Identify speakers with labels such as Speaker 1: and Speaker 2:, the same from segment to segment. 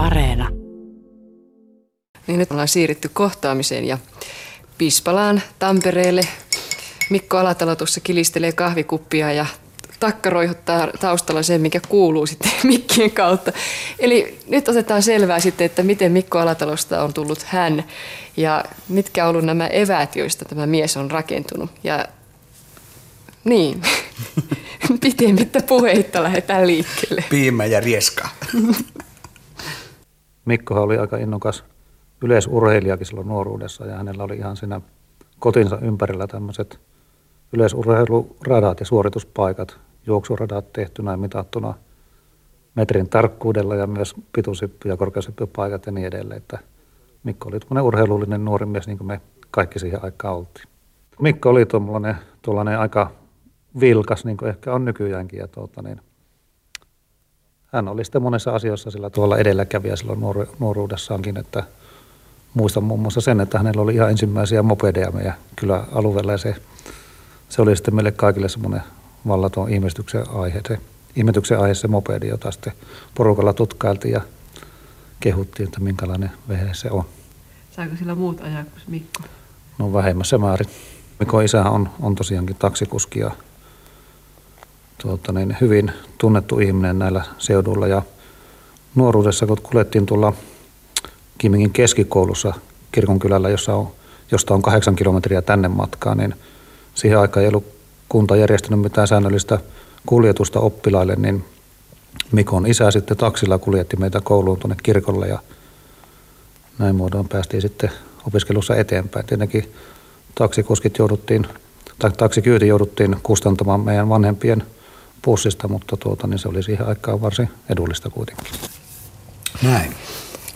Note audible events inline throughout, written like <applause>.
Speaker 1: Areena.
Speaker 2: Niin nyt ollaan siirrytty kohtaamiseen ja Pispalaan Tampereelle. Mikko Alatalo tuossa kilistelee kahvikuppia ja takka roihottaa taustalla sen, mikä kuuluu sitten <laughs> mikkien kautta. Eli nyt otetaan selvää sitten, että miten Mikko Alatalosta on tullut hän ja mitkä on ollut nämä eväät, joista tämä mies on rakentunut. Ja niin, <laughs> pitemmittä puheitta lähdetään liikkeelle.
Speaker 3: Piimä ja rieska. <laughs>
Speaker 4: Mikko oli aika innokas yleisurheilijakin silloin nuoruudessa ja hänellä oli ihan siinä kotinsa ympärillä tämmöiset yleisurheiluradat ja suorituspaikat, juoksuradat tehtynä ja mitattuna metrin tarkkuudella ja myös pituushyppy- ja korkeushyppypaikat ja niin edelleen. Että Mikko oli tuollainen urheilullinen nuori mies, niin kuin me kaikki siihen aikaan oltiin. Mikko oli tuollainen, tuollainen aika vilkas, niin kuin ehkä on nykyäänkin. Ja tuota, niin, hän oli sitten monessa asiassa sillä tuolla edelläkävijä silloin nuoruudessaankin, että muistan muun muassa sen, että hänellä oli ihan ensimmäisiä mopedeja meidän kyläalueella ja se, se oli sitten meille kaikille semmoinen vallaton ihmetyksen aihe, se, ihmetyksen aihe se mopedi, jota sitten porukalla tutkailtiin ja kehuttiin, että minkälainen vehe se on.
Speaker 2: Saako sillä muut ajaa kuin Mikko?
Speaker 4: No vähemmässä määrin. Mikko isä on, on tosiaankin taksikuski ja tuota, niin, hyvin tunnettu ihminen näillä seuduilla ja nuoruudessa, kun kuljettiin tuolla Kimingin keskikoulussa kirkonkylällä, jossa on, josta on kahdeksan kilometriä tänne matkaa, niin siihen aikaan ei ollut kunta järjestänyt mitään säännöllistä kuljetusta oppilaille, niin Mikon isä sitten taksilla kuljetti meitä kouluun tuonne kirkolle ja näin muodoin päästiin sitten opiskelussa eteenpäin. Tietenkin taksikuskit jouduttiin, tai taksikyyti jouduttiin kustantamaan meidän vanhempien pussista, mutta tuota, niin se oli siihen aikaan varsin edullista kuitenkin.
Speaker 3: Näin.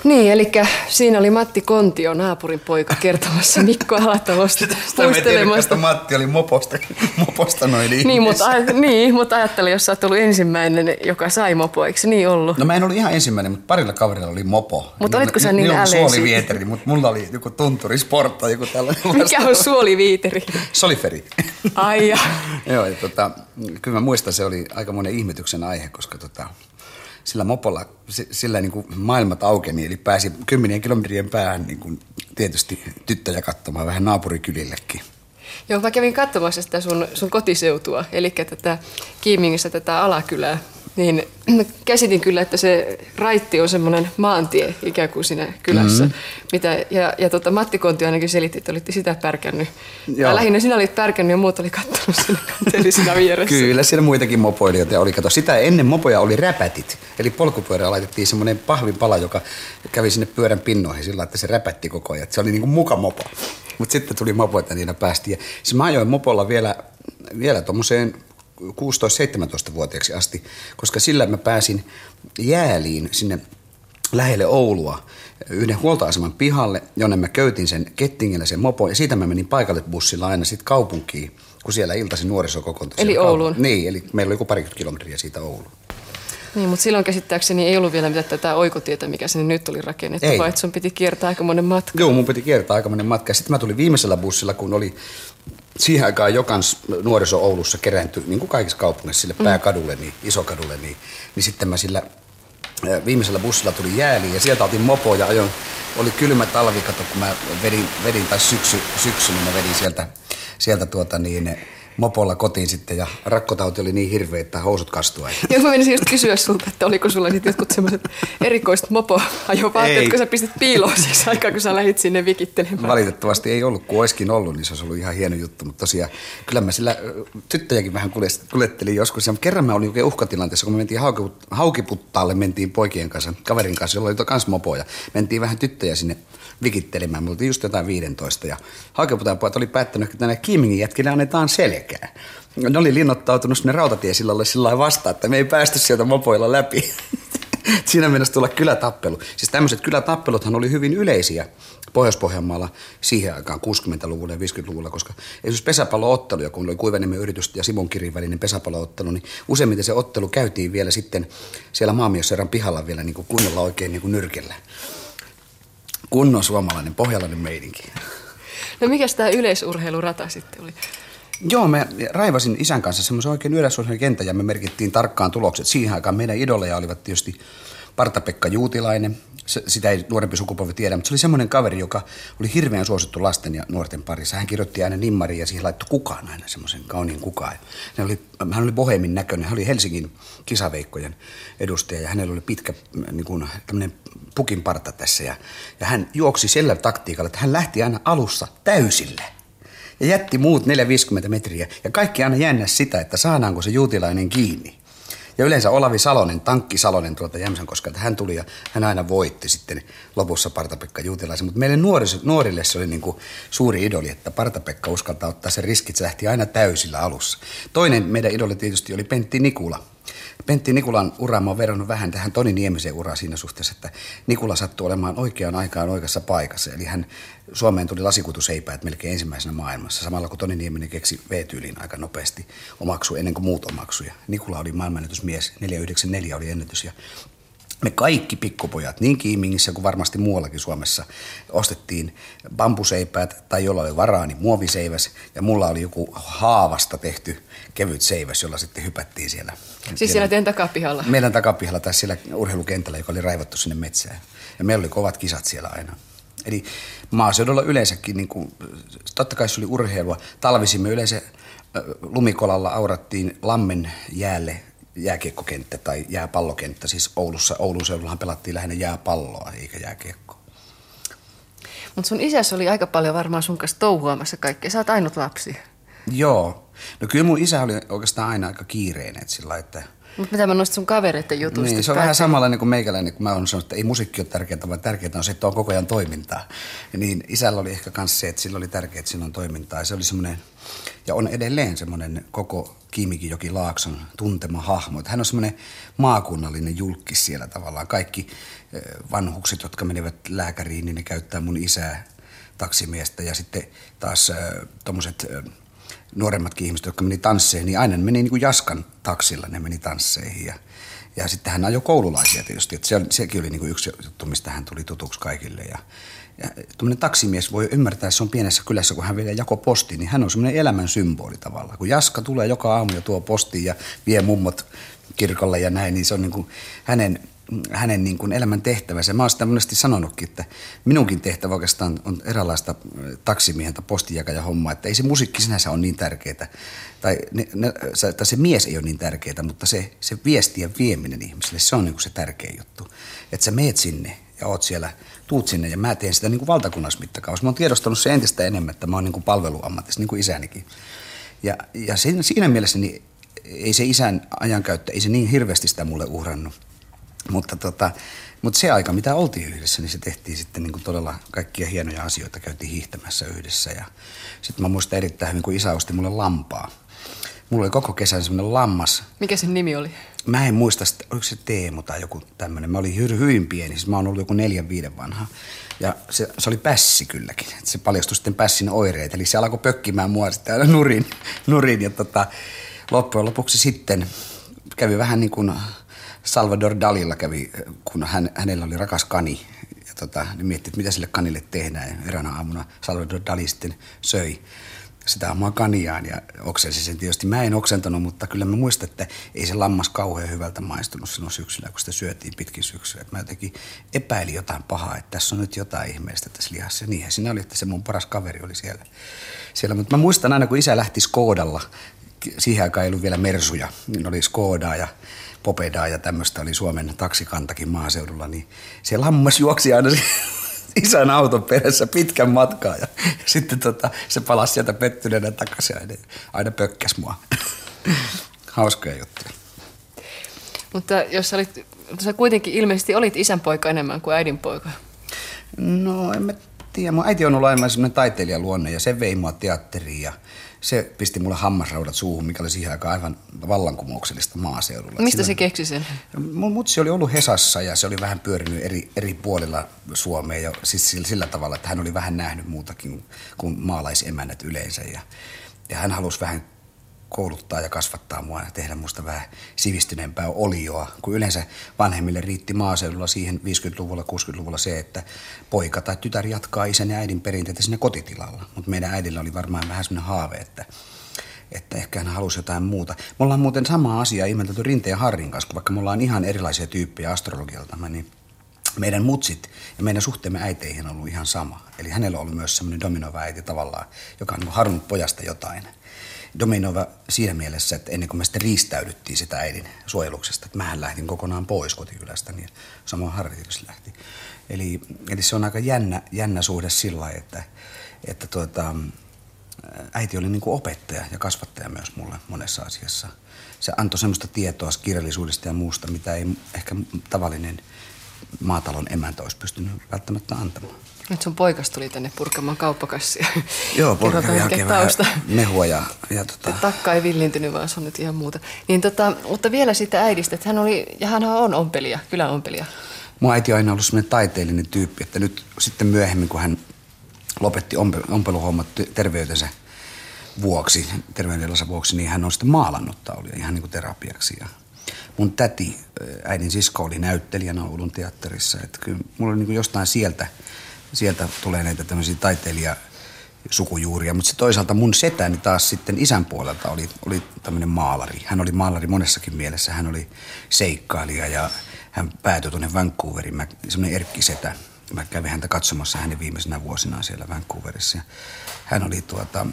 Speaker 2: Niin, eli siinä oli Matti Kontio, naapurin poika, kertomassa Mikko Alatalosta <laughs>
Speaker 3: muistelemasta. Matti oli moposta, moposta noin
Speaker 2: niin, mutta, niin, mutta ajattelin, jos sä oot ollut ensimmäinen, joka sai mopo, eikö se niin ollut?
Speaker 3: No mä en ollut ihan ensimmäinen, mutta parilla kaverilla oli mopo.
Speaker 2: Mutta olitko sä niin äleisi?
Speaker 3: suolivieteri, mutta mulla oli joku tunturi sportta, joku tällainen.
Speaker 2: Mikä on suoliviiteri?
Speaker 3: Soliferi.
Speaker 2: Ai ja. <laughs>
Speaker 3: Joo, ja tota, kyllä mä muistan, se oli aika monen ihmetyksen aihe, koska tota, sillä mopolla sillä niin kuin maailmat aukeni, eli pääsi kymmenien kilometrien päähän niin kuin tietysti tyttöjä katsomaan vähän naapurikylillekin.
Speaker 2: Joo, mä kävin katsomassa sitä sun, sun kotiseutua, eli tätä Kiimingissä tätä alakylää niin <clears throat> käsitin kyllä, että se raitti on semmoinen maantie ikään kuin siinä kylässä. Mm-hmm. Mitä, ja ja tota, Matti Konti ainakin selitti, että olitte sitä pärkännyt. Ja lähinnä sinä olit pärkännyt ja muut oli katseli siinä vieressä. <laughs>
Speaker 3: kyllä, siellä muitakin mopoilijoita oli. Kato, sitä ennen mopoja oli räpätit. Eli polkupyörä laitettiin semmoinen pahvipala, joka kävi sinne pyörän pinnoihin sillä että se räpätti koko ajan. Se oli niin kuin muka mopo. Mutta sitten tuli mopo, että niillä päästiin. Ja siis mä ajoin mopolla vielä, vielä tuommoiseen 16-17-vuotiaaksi asti, koska sillä mä pääsin jääliin sinne lähelle Oulua yhden huoltoaseman pihalle, jonne mä köytin sen kettingillä sen mopo ja siitä mä menin paikalle bussilla aina sitten kaupunkiin, kun siellä iltaisin nuoriso kokoontui.
Speaker 2: Eli Ouluun?
Speaker 3: Niin, eli meillä oli joku parikymmentä kilometriä siitä Ouluun.
Speaker 2: Niin, mutta silloin käsittääkseni ei ollut vielä mitään tätä oikotietä, mikä sinne nyt oli rakennettu, ei. vaan että sun piti kiertää aika monen matka.
Speaker 3: Joo, mun piti kiertää aika monen matka. Sitten mä tulin viimeisellä bussilla, kun oli siihen aikaan jokans nuoriso Oulussa kerääntyi, niin kuin kaikissa kaupungeissa, sille mm. pääkadulle, niin, isokadulle, niin, niin sitten mä sillä viimeisellä bussilla tuli jääli ja sieltä otin mopo ja ajoin, oli kylmä talvi, kato, kun mä vedin, vedin tai syksy, syksy, niin mä vedin sieltä, sieltä tuota niin, mopolla kotiin sitten ja rakkotauti oli niin hirveä, että housut kastua. <laughs>
Speaker 2: Joo, mä menisin just kysyä sulta, että oliko sulla sitten jotkut semmoiset erikoiset mopoajovaatteet, kun sä pistit piiloon siis aikaa, kun sä lähdit sinne vikittelemään.
Speaker 3: Valitettavasti ei ollut, kun olisikin ollut, niin se olisi ollut ihan hieno juttu, mutta tosiaan kyllä mä sillä tyttöjäkin vähän kuljettelin joskus. Ja kerran mä olin oikein uhkatilanteessa, kun me mentiin haukiputtaalle, mentiin poikien kanssa, kaverin kanssa, jolla oli kans mopoja. Mentiin vähän tyttöjä sinne vikittelemään. Me oltiin just jotain 15 ja haukiputaan pojat oli päättänyt, että tänne Kiimingin jätkille annetaan selkää. Ne oli linnoittautunut sinne rautatiesillalle sillä vastaan, että me ei päästy sieltä mopoilla läpi. <laughs> Siinä mennessä tulla kylätappelu. Siis tämmöiset kylätappeluthan oli hyvin yleisiä Pohjois-Pohjanmaalla siihen aikaan 60-luvulla ja 50-luvulla, koska esimerkiksi pesäpalloottelu, kun oli Kuivaniemen yritys ja Simon Kirin välinen pesäpalloottelu, niin useimmiten se ottelu käytiin vielä sitten siellä Maamiosserran pihalla vielä niin kuin kunnolla oikein niin kuin nyrkellä kunnon suomalainen, pohjalainen meininki.
Speaker 2: No mikä tämä yleisurheilurata sitten oli?
Speaker 3: Joo, me raivasin isän kanssa semmoisen oikein yleisurheilukentän ja me merkittiin tarkkaan tulokset. Siihen aikaan meidän idoleja olivat tietysti Parta-Pekka Juutilainen, se, sitä ei nuorempi sukupolvi tiedä, mutta se oli semmoinen kaveri, joka oli hirveän suosittu lasten ja nuorten parissa. Hän kirjoitti aina nimmari ja siihen laittoi kukaan aina semmoisen kauniin kukaan. Hän oli, hän oli bohemin näköinen, hän oli Helsingin kisaveikkojen edustaja ja hänellä oli pitkä niin kuin, pukin parta tässä. Ja, ja hän juoksi sillä taktiikalla, että hän lähti aina alussa täysille ja jätti muut 450 metriä. Ja kaikki aina jännäs sitä, että saadaanko se juutilainen kiinni. Ja yleensä Olavi Salonen, tankki Salonen tuolta Jämsänkoskelta, hän tuli ja hän aina voitti sitten lopussa Partapekka Juutilaisen. Mutta meille nuoris, nuorille se oli niin kuin suuri idoli, että Partapekka uskaltaa ottaa sen riskit, se lähti aina täysillä alussa. Toinen meidän idoli tietysti oli Pentti Nikula, Pentti Nikulan ura oon verrannut vähän tähän Toni Niemisen uraan siinä suhteessa, että Nikula sattui olemaan oikeaan aikaan oikeassa paikassa. Eli hän Suomeen tuli lasikutuseipäät melkein ensimmäisenä maailmassa, samalla kun Toni Nieminen keksi V-tyyliin aika nopeasti omaksu ennen kuin muut omaksuja. Nikula oli maailmanennätysmies, 494 oli ennätys ja me kaikki pikkupojat, niin Kiimingissä kuin varmasti muuallakin Suomessa, ostettiin bambuseipäät tai jolla oli varaa, niin muoviseiväs. Ja mulla oli joku haavasta tehty kevyt seiväs, jolla sitten hypättiin siellä.
Speaker 2: Siis siellä, siellä teidän takapihalla?
Speaker 3: Meidän takapihalla tai siellä urheilukentällä, joka oli raivattu sinne metsään. Ja meillä oli kovat kisat siellä aina. Eli maaseudulla yleensäkin, niin kuin, totta kai se oli urheilua. Talvisimme yleensä lumikolalla aurattiin lammen jäälle jääkiekkokenttä tai jääpallokenttä. Siis Oulussa, Oulun seudullahan pelattiin lähinnä jääpalloa eikä jääkiekkoa.
Speaker 2: Mutta sun isässä oli aika paljon varmaan sun kanssa touhuamassa kaikkea. Sä oot ainut lapsi.
Speaker 3: Joo. No kyllä mun isä oli oikeastaan aina aika kiireinen, että sillä että
Speaker 2: mutta mitä mä nostin sun kavereiden jutusta?
Speaker 3: Niin, se on vähän samanlainen kuin meikäläinen, kun mä oon sanonut, että ei musiikki ole tärkeää, vaan tärkeää on se, että on koko ajan toimintaa. Niin isällä oli ehkä myös se, että sillä oli tärkeää, että sillä on toimintaa. Ja se oli semmoinen, ja on edelleen semmoinen koko Kiimikijoki Laakson tuntema hahmo. Että hän on semmoinen maakunnallinen julkis siellä tavallaan. Kaikki vanhukset, jotka menevät lääkäriin, niin ne käyttää mun isää taksimiestä ja sitten taas äh, tuommoiset äh, nuoremmatkin ihmiset, jotka meni tansseihin, niin aina ne meni niin kuin Jaskan taksilla, ne meni tansseihin. Ja, ja sitten hän ajoi koululaisia tietysti, että se, sekin oli niin kuin yksi juttu, mistä hän tuli tutuksi kaikille. Ja, ja tuommoinen taksimies voi ymmärtää, että se on pienessä kylässä, kun hän vielä jako posti, niin hän on semmoinen elämän symboli tavallaan. Kun Jaska tulee joka aamu ja tuo postiin ja vie mummot kirkolle ja näin, niin se on niin kuin hänen hänen niin kuin elämän tehtävänsä. Mä oon sitä monesti sanonutkin, että minunkin tehtävä oikeastaan on eräänlaista äh, taksimiehen tai postijakaja homma, että ei se musiikki sinänsä ole niin tärkeää, tai, ne, ne, se, tai se mies ei ole niin tärkeää, mutta se, se viestien vieminen ihmisille, se on niin kuin se tärkeä juttu. Että sä meet sinne ja oot siellä, tuut sinne ja mä teen sitä niin kuin valtakunnassa mittakaavassa. Mä oon tiedostanut se entistä enemmän, että mä oon niin kuin palveluammatissa, niin kuin isänikin. Ja, ja siinä, siinä mielessä niin ei se isän ajankäyttö, ei se niin hirveästi sitä mulle uhrannut mutta, tota, mutta se aika, mitä oltiin yhdessä, niin se tehtiin sitten niin kuin todella kaikkia hienoja asioita. Käytiin hiihtämässä yhdessä ja sitten mä muistan erittäin hyvin, kun isä osti mulle lampaa. Mulla oli koko kesän semmoinen lammas.
Speaker 2: Mikä sen nimi oli?
Speaker 3: Mä en muista, oliko se Teemu tai joku tämmöinen. Mä olin hyvin pieni, siis mä oon ollut joku neljän viiden vanha. Ja se, se oli pässi kylläkin. Et se paljastui sitten pässin oireet. Eli se alkoi pökkimään mua sitten aina nurin. nurin ja tota, loppujen lopuksi sitten kävi vähän niin kuin Salvador Dalilla kävi, kun hän, hänellä oli rakas kani. Ja tota, ne mietti, että mitä sille kanille tehdään. Ja eräänä aamuna Salvador Dali sitten söi sitä omaa kaniaan ja oksensi sen tietysti. Mä en oksentanut, mutta kyllä mä muistan, että ei se lammas kauhean hyvältä maistunut silloin syksyllä, kun sitä syötiin pitkin syksyä. Että mä jotenkin epäilin jotain pahaa, että tässä on nyt jotain ihmeellistä tässä lihassa. Ja niinhän siinä oli, että se mun paras kaveri oli siellä. siellä. Mutta mä muistan aina, kun isä lähti Skoodalla, siihen aikaan ei ollut vielä Mersuja, niin oli Skodaa ja Popedaa ja tämmöistä oli Suomen taksikantakin maaseudulla, niin se lammas juoksi aina <laughs> isän auton perässä pitkän matkaa ja, <laughs> sitten tota, se palasi sieltä pettyneenä takaisin ja aina pökkäs mua. <laughs> Hauskoja juttuja.
Speaker 2: Mutta jos sä, olit, sä kuitenkin ilmeisesti olit isänpoika enemmän kuin äidinpoika.
Speaker 3: No en mä tiedä. Mun äiti on ollut aina semmoinen taiteilijaluonne ja se vei mua teatteriin ja se pisti mulle hammasraudat suuhun, mikä oli siihen aikaan aivan vallankumouksellista maaseudulla.
Speaker 2: Mistä Siinä, se keksi sen?
Speaker 3: Mun mutsi oli ollut Hesassa ja se oli vähän pyörinyt eri, eri puolilla Suomea ja siis sillä, sillä tavalla, että hän oli vähän nähnyt muutakin kuin maalaisemännät yleensä ja, ja hän halusi vähän kouluttaa ja kasvattaa mua ja tehdä musta vähän sivistyneempää olioa, kun yleensä vanhemmille riitti maaseudulla siihen 50-luvulla, 60-luvulla se, että poika tai tytär jatkaa isän ja äidin perinteitä sinne kotitilalla. Mutta meidän äidillä oli varmaan vähän sellainen haave, että että ehkä hän halusi jotain muuta. Me ollaan muuten sama asia ihmetelty Rinteen ja Harrin kanssa, vaikka me ollaan ihan erilaisia tyyppejä astrologialta, niin meidän mutsit ja meidän suhteemme äiteihin on ollut ihan sama. Eli hänellä on ollut myös semmoinen dominoiva äiti tavallaan, joka on halunnut pojasta jotain. Dominoiva siinä mielessä, että ennen kuin me sitten riistäydyttiin sitä äidin suojeluksesta, että mähän lähtin kokonaan pois kotikylästä, niin samoin Harri lähti. Eli, eli se on aika jännä, jännä suhde sillä että, että tuota, äiti oli niin kuin opettaja ja kasvattaja myös mulle monessa asiassa. Se antoi semmoista tietoa kirjallisuudesta ja muusta, mitä ei ehkä tavallinen maatalon emäntä olisi pystynyt välttämättä antamaan.
Speaker 2: Nyt sun poikas tuli tänne purkamaan kauppakassia. <laughs>
Speaker 3: Joo, poika kävi hakemaan mehua ja, ja <laughs> tota...
Speaker 2: Takka ei villintynyt, vaan se on nyt ihan muuta. Niin tota, mutta vielä siitä äidistä, että hän oli, ja hän on ompelija, kylän ompelija.
Speaker 3: Mun äiti on aina ollut semmoinen taiteellinen tyyppi, että nyt sitten myöhemmin, kun hän lopetti ompeluhommat terveytensä vuoksi, terveydentilassa vuoksi, niin hän on sitten maalannut taulia ihan niin kuin terapiaksi. Ja mun täti, äidin sisko, oli näyttelijänä Oulun teatterissa. Että kyllä mulla niin kuin jostain sieltä, sieltä tulee näitä tämmöisiä taiteilija sukujuuria, mutta se toisaalta mun setäni taas sitten isän puolelta oli, oli tämmöinen maalari. Hän oli maalari monessakin mielessä. Hän oli seikkailija ja hän päätyi tuonne Vancouveriin, semmoinen Erkki Setä. Mä kävin häntä katsomassa hänen viimeisenä vuosina siellä Vancouverissa. Hän oli tuota, mm,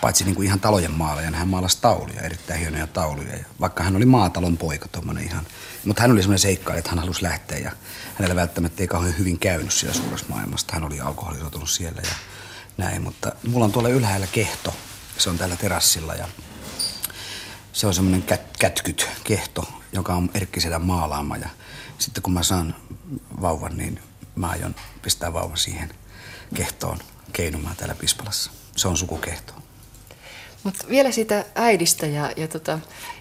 Speaker 3: paitsi niin kuin ihan talojen maalaja, hän maalasi tauluja, erittäin hienoja tauluja. Ja vaikka hän oli maatalon poika tuommoinen ihan, mutta hän oli semmoinen seikka, että hän halusi lähteä ja hänellä välttämättä ei kauhean hyvin käynyt siellä suuressa maailmassa. Hän oli alkoholisoitunut siellä ja näin, mutta mulla on tuolla ylhäällä kehto. Se on täällä terassilla ja se on semmoinen kät, kätkyt kehto, joka on Erkki Sedän maalaama. Ja sitten kun mä saan vauvan, niin mä aion pistää vauvan siihen kehtoon keinumaan täällä Pispalassa. Se on sukukehto.
Speaker 2: Mutta vielä siitä äidistä ja, ja tota,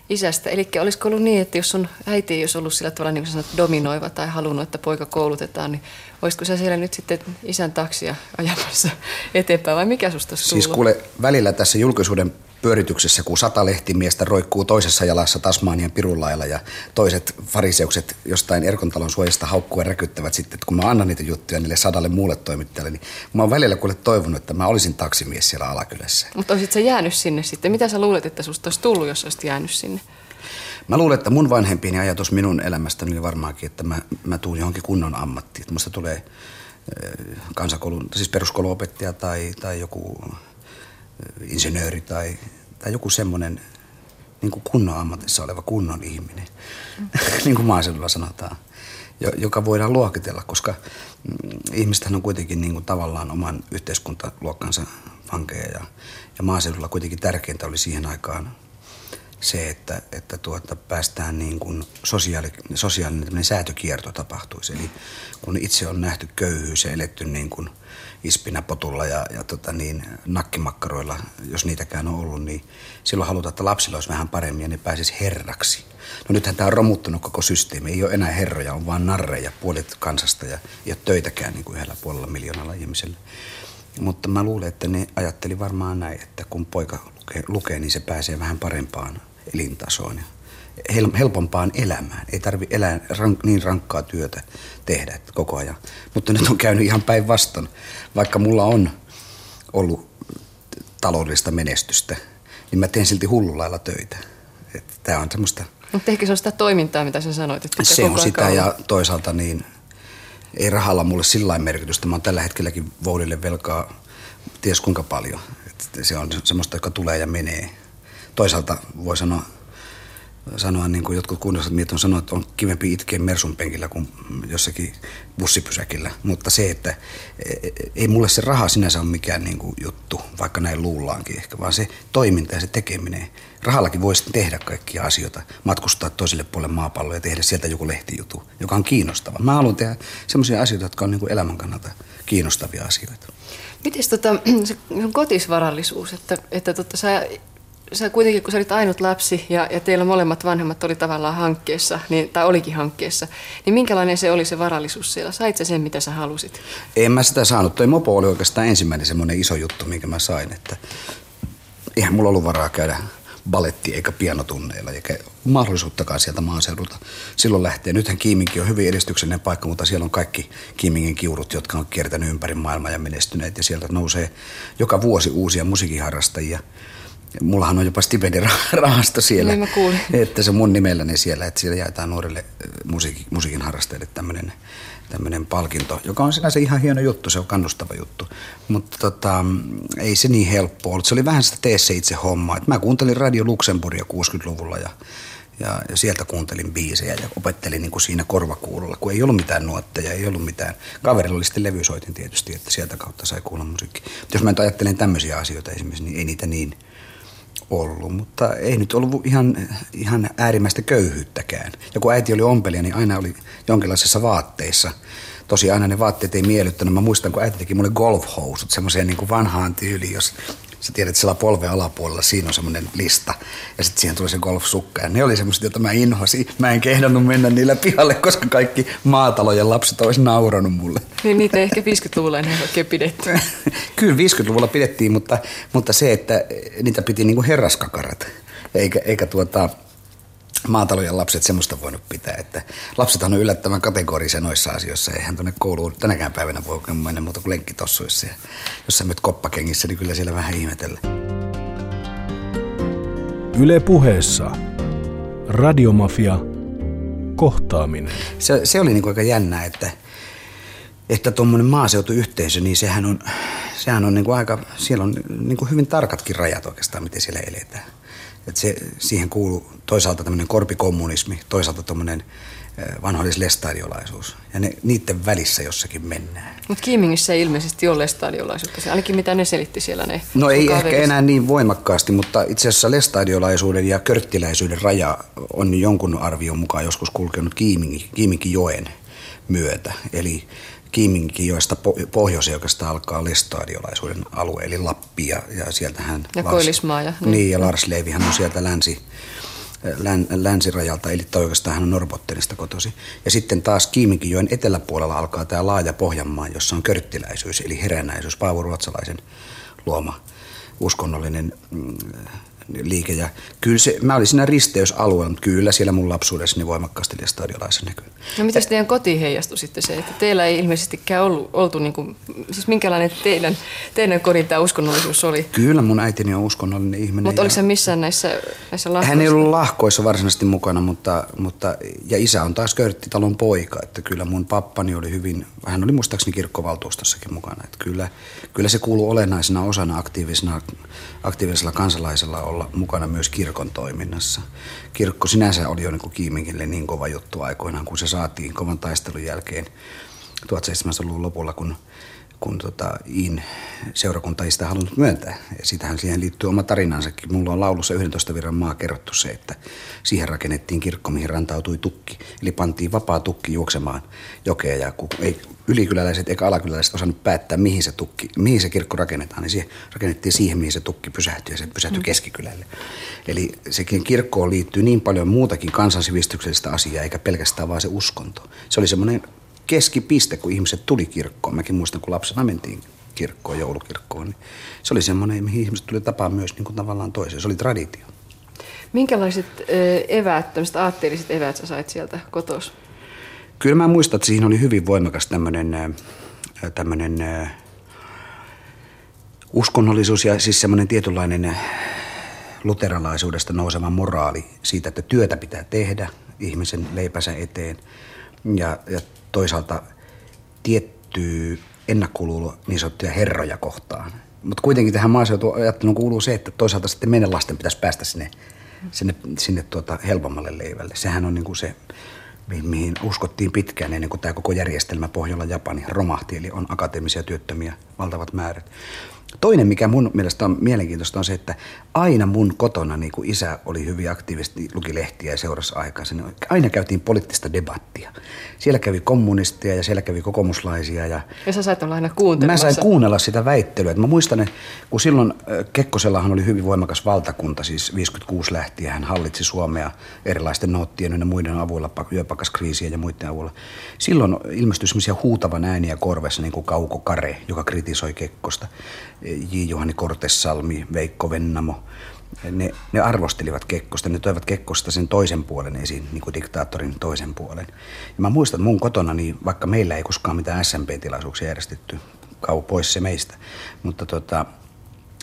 Speaker 2: isästä. Eli olisiko ollut niin, että jos sun äiti ei olisi ollut sillä tavalla niin sanot, dominoiva tai halunnut, että poika koulutetaan, niin olisiko sä siellä nyt sitten isän taksia ajamassa eteenpäin vai mikä susta
Speaker 3: Siis kuule, välillä tässä julkisuuden pyörityksessä, kun sata lehtimiestä roikkuu toisessa jalassa Tasmanian pirullailla ja toiset fariseukset jostain Erkontalon suojasta haukkua räkyttävät sitten, että kun mä annan niitä juttuja niille sadalle muulle toimittajalle, niin mä oon välillä kuule toivonut, että mä olisin taksimies siellä alakylässä.
Speaker 2: Mutta olisit sä jäänyt sinne sitten? Mitä sä luulet, että susta olisi tullut, jos olisit jäänyt sinne?
Speaker 3: Mä luulen, että mun vanhempieni ajatus minun elämästäni oli varmaankin, että mä, mä tuun johonkin kunnon ammattiin. Että musta tulee kansakoulun, siis peruskouluopettaja tai, tai joku insinööri tai, tai joku semmoinen niin kunnon ammatissa oleva kunnon ihminen, mm. <laughs> niin kuin maaseudulla sanotaan, joka voidaan luokitella, koska mm, ihmistähän on kuitenkin niin kuin tavallaan oman yhteiskuntaluokkansa vankeja ja, ja maaseudulla kuitenkin tärkeintä oli siihen aikaan se, että, että tuota, päästään niin kuin sosiaali, sosiaalinen säätökierto tapahtuisi. Eli kun itse on nähty köyhyys ja eletty niin kuin ispinäpotulla ja, ja tota niin, nakkimakkaroilla, jos niitäkään on ollut, niin silloin halutaan, että lapsilla olisi vähän paremmin ja ne pääsisi herraksi. No nythän tämä on romuttunut koko systeemi. Ei ole enää herroja, on vaan narreja puolet kansasta ja ei ole töitäkään niin kuin yhdellä puolella miljoonalla ihmisellä. Mutta mä luulen, että ne ajatteli varmaan näin, että kun poika lukee, lukee niin se pääsee vähän parempaan elintasoon ja helpompaan elämään. Ei tarvi elää rank, niin rankkaa työtä tehdä koko ajan. Mutta nyt on käynyt ihan päinvastoin. Vaikka mulla on ollut taloudellista menestystä, niin mä teen silti hullulailla töitä. Tämä on semmoista...
Speaker 2: Mutta ehkä se on sitä toimintaa, mitä sä sanoit. Että
Speaker 3: se on sitä on. ja toisaalta niin ei rahalla mulle sillä merkitystä. Mä oon tällä hetkelläkin Voudille velkaa ties kuinka paljon. Että se on semmoista, joka tulee ja menee. Toisaalta voi sanoa, sanoa niin kuin jotkut kunnalliset on sanonut, että on kivempi itkeä Mersun penkillä kuin jossakin bussipysäkillä. Mutta se, että e, ei mulle se raha sinänsä ole mikään niin kuin juttu, vaikka näin luullaankin ehkä, vaan se toiminta ja se tekeminen. Rahallakin voisi tehdä kaikkia asioita, matkustaa toiselle puolelle maapalloa ja tehdä sieltä joku lehtijutu, joka on kiinnostava. Mä haluan tehdä sellaisia asioita, jotka on niin kuin elämän kannalta kiinnostavia asioita.
Speaker 2: Miten tota, se kotisvarallisuus, että, että tota, sä sä kuitenkin, kun sä olit ainut lapsi ja, ja teillä molemmat vanhemmat oli tavallaan hankkeessa, niin, tai olikin hankkeessa, niin minkälainen se oli se varallisuus siellä? Sait sä sen, mitä sä halusit?
Speaker 3: En mä sitä saanut. Toi mopo oli oikeastaan ensimmäinen semmoinen iso juttu, minkä mä sain, että eihän mulla ollut varaa käydä baletti eikä pianotunneilla, eikä mahdollisuuttakaan sieltä maaseudulta silloin lähtee. Nythän Kiiminki on hyvin edistyksellinen paikka, mutta siellä on kaikki Kiimingin kiurut, jotka on kiertänyt ympäri maailmaa ja menestyneet. Ja sieltä nousee joka vuosi uusia musiikiharrastajia mullahan on jopa stipendirahasto siellä.
Speaker 2: Niin mä kuulin.
Speaker 3: Että se mun nimelläni siellä, että siellä jaetaan nuorille musiikin, musiikin harrastajille tämmöinen tämmöinen palkinto, joka on sinänsä ihan hieno juttu, se on kannustava juttu. Mutta tota, ei se niin helppo ollut. Se oli vähän sitä tee se itse hommaa. Et mä kuuntelin Radio Luxemburgia 60-luvulla ja, ja, ja sieltä kuuntelin biisejä ja opettelin niin kuin siinä korvakuulolla, kun ei ollut mitään nuotteja, ei ollut mitään. Kaverilla oli sitten levysoitin tietysti, että sieltä kautta sai kuulla musiikki. Mutta jos mä nyt ajattelen tämmöisiä asioita esimerkiksi, niin ei niitä niin ollut, mutta ei nyt ollut ihan, ihan äärimmäistä köyhyyttäkään. Ja kun äiti oli ompelija, niin aina oli jonkinlaisissa vaatteissa. Tosi aina ne vaatteet ei miellyttänyt. Mä muistan, kun äiti teki mulle golfhousut, semmoiseen niin vanhaan tyyliin, jos sä tiedät, että siellä polven alapuolella siinä on semmoinen lista. Ja sitten siihen tuli se golfsukka. Ja ne oli semmoiset, joita mä inhosin. Mä en kehdannut mennä niillä pihalle, koska kaikki maatalojen lapset olisi nauranut mulle.
Speaker 2: Niin niitä ei ehkä 50-luvulla enää oikein pidetty. <laughs>
Speaker 3: Kyllä 50-luvulla pidettiin, mutta, mutta se, että niitä piti niin kuin herraskakarat. Eikä, eikä tuota, maatalojen lapset semmoista voinut pitää, että lapsethan on yllättävän kategorisia noissa asioissa. Eihän tuonne kouluun tänäkään päivänä voi mennä muuta kuin lenkkitossuissa. Ja jos sä nyt koppakengissä, niin kyllä siellä vähän ihmetellä.
Speaker 1: Yle puheessa. Radiomafia. Kohtaaminen.
Speaker 3: Se, se oli niin aika jännää, että että tuommoinen maaseutuyhteisö, niin sehän on, sehän on niin kuin aika, siellä on niin kuin hyvin tarkatkin rajat oikeastaan, miten siellä eletään. Että se, siihen kuuluu toisaalta tämmöinen korpikommunismi, toisaalta tämmöinen vanhoillislestadiolaisuus. Ja ne, niiden välissä jossakin mennään.
Speaker 2: Mutta Kiimingissä ei ilmeisesti ole lestadiolaisuutta. Se, ainakin mitä ne selitti siellä ne
Speaker 3: No ei ehkä enää niin voimakkaasti, mutta itse asiassa lestadiolaisuuden ja körttiläisyyden raja on jonkun arvion mukaan joskus kulkenut Kiimingin joen myötä. Eli joista pohjoisen oikeastaan alkaa lestadiolaisuuden alue, eli Lappi ja, ja sieltähän...
Speaker 2: Ja Lars, Koillismaa. Ja,
Speaker 3: niin. niin, ja Lars Leivihän on sieltä länsi, län, länsirajalta, eli oikeastaan hän on Norbottenista kotosi. Ja sitten taas Kiiminkijoen eteläpuolella alkaa tämä laaja Pohjanmaa, jossa on körttiläisyys, eli heränäisyys, Paavo Ruotsalaisen luoma uskonnollinen mm, liike. Ja kyllä se, mä olin siinä risteysalueella, mutta kyllä siellä mun lapsuudessani voimakkaasti stadiolaisen näkyy.
Speaker 2: No miten teidän kotiin heijastui sitten se, että teillä ei ilmeisestikään ollut, oltu, niin kuin, siis minkälainen teidän, teidän kodin tämä uskonnollisuus oli?
Speaker 3: Kyllä mun äitini on uskonnollinen ihminen.
Speaker 2: Mutta oliko se missään näissä, näissä lahkoissa?
Speaker 3: Hän ei ollut lahkoissa varsinaisesti mukana, mutta, mutta ja isä on taas Körttitalon poika, että kyllä mun pappani oli hyvin, hän oli muistaakseni kirkkovaltuustossakin mukana, että kyllä, kyllä se kuuluu olennaisena osana aktiivisena, aktiivisella kansalaisella olla olla mukana myös kirkon toiminnassa. Kirkko sinänsä oli jo niin Kiiminkille niin kova juttu aikoinaan, kun se saatiin kovan taistelun jälkeen 1700-luvun lopulla, kun kun tota, Iin seurakunta ei sitä halunnut myöntää. Ja sitähän siihen liittyy oma tarinansakin. Mulla on laulussa 11 virran maa kerrottu se, että siihen rakennettiin kirkko, mihin rantautui tukki. Eli pantiin vapaa tukki juoksemaan jokea ja kun ei ylikyläläiset eikä alakyläläiset osannut päättää, mihin se, tukki, mihin se kirkko rakennetaan, niin siihen rakennettiin siihen, mihin se tukki pysähtyi ja se pysähtyi mm. keskikylälle. Eli sekin kirkkoon liittyy niin paljon muutakin kansansivistyksellistä asiaa, eikä pelkästään vaan se uskonto. Se oli semmoinen keskipiste, kun ihmiset tuli kirkkoon. Mäkin muistan, kun lapsena mentiin kirkkoon, joulukirkkoon, niin se oli semmoinen, mihin ihmiset tuli tapaan myös niin kuin tavallaan toiseen. Se oli traditio.
Speaker 2: Minkälaiset eväät, tämmöiset aatteelliset eväät sä sait sieltä kotos?
Speaker 3: Kyllä mä muistan, että siinä oli hyvin voimakas tämmöinen, tämmöinen uskonnollisuus ja siis semmoinen tietynlainen luteralaisuudesta nouseva moraali siitä, että työtä pitää tehdä ihmisen leipänsä eteen ja, ja toisaalta tiettyä ennakkoluulo niin sanottuja herroja kohtaan. Mutta kuitenkin tähän maaseutuajatteluun kuuluu se, että toisaalta sitten meidän lasten pitäisi päästä sinne, sinne, sinne tuota helpommalle leivälle. Sehän on niin kuin se, mihin uskottiin pitkään ennen kuin tämä koko järjestelmä Pohjola Japani romahti, eli on akateemisia työttömiä valtavat määrät. Toinen, mikä mun mielestä on mielenkiintoista, on se, että aina mun kotona niin kuin isä oli hyvin aktiivisesti, luki lehtiä ja seurasi aikaisin. Niin aina käytiin poliittista debattia. Siellä kävi kommunistia ja siellä kävi kokoomuslaisia. Ja,
Speaker 2: ja sä sait olla aina kuuntelemassa.
Speaker 3: Mä sain kuunnella sitä väittelyä. Mä muistan, että kun silloin Kekkosellahan oli hyvin voimakas valtakunta, siis 56 lähtien hän hallitsi Suomea erilaisten noottien ja muiden avulla, yöpakaskriisien ja muiden avulla. Silloin ilmestyi semmoisia huutavan ääniä korvessa, niin kuin Kauko Kare, joka kritisoi Kekkosta. J. Juhani Kortessalmi, Veikko Vennamo, ne, ne arvostelivat Kekkosta, ne toivat Kekkosta sen toisen puolen esiin, niin kuin diktaattorin toisen puolen. Ja mä muistan, että mun kotona, niin vaikka meillä ei koskaan mitään SMP-tilaisuuksia järjestetty, kau pois se meistä, mutta tota,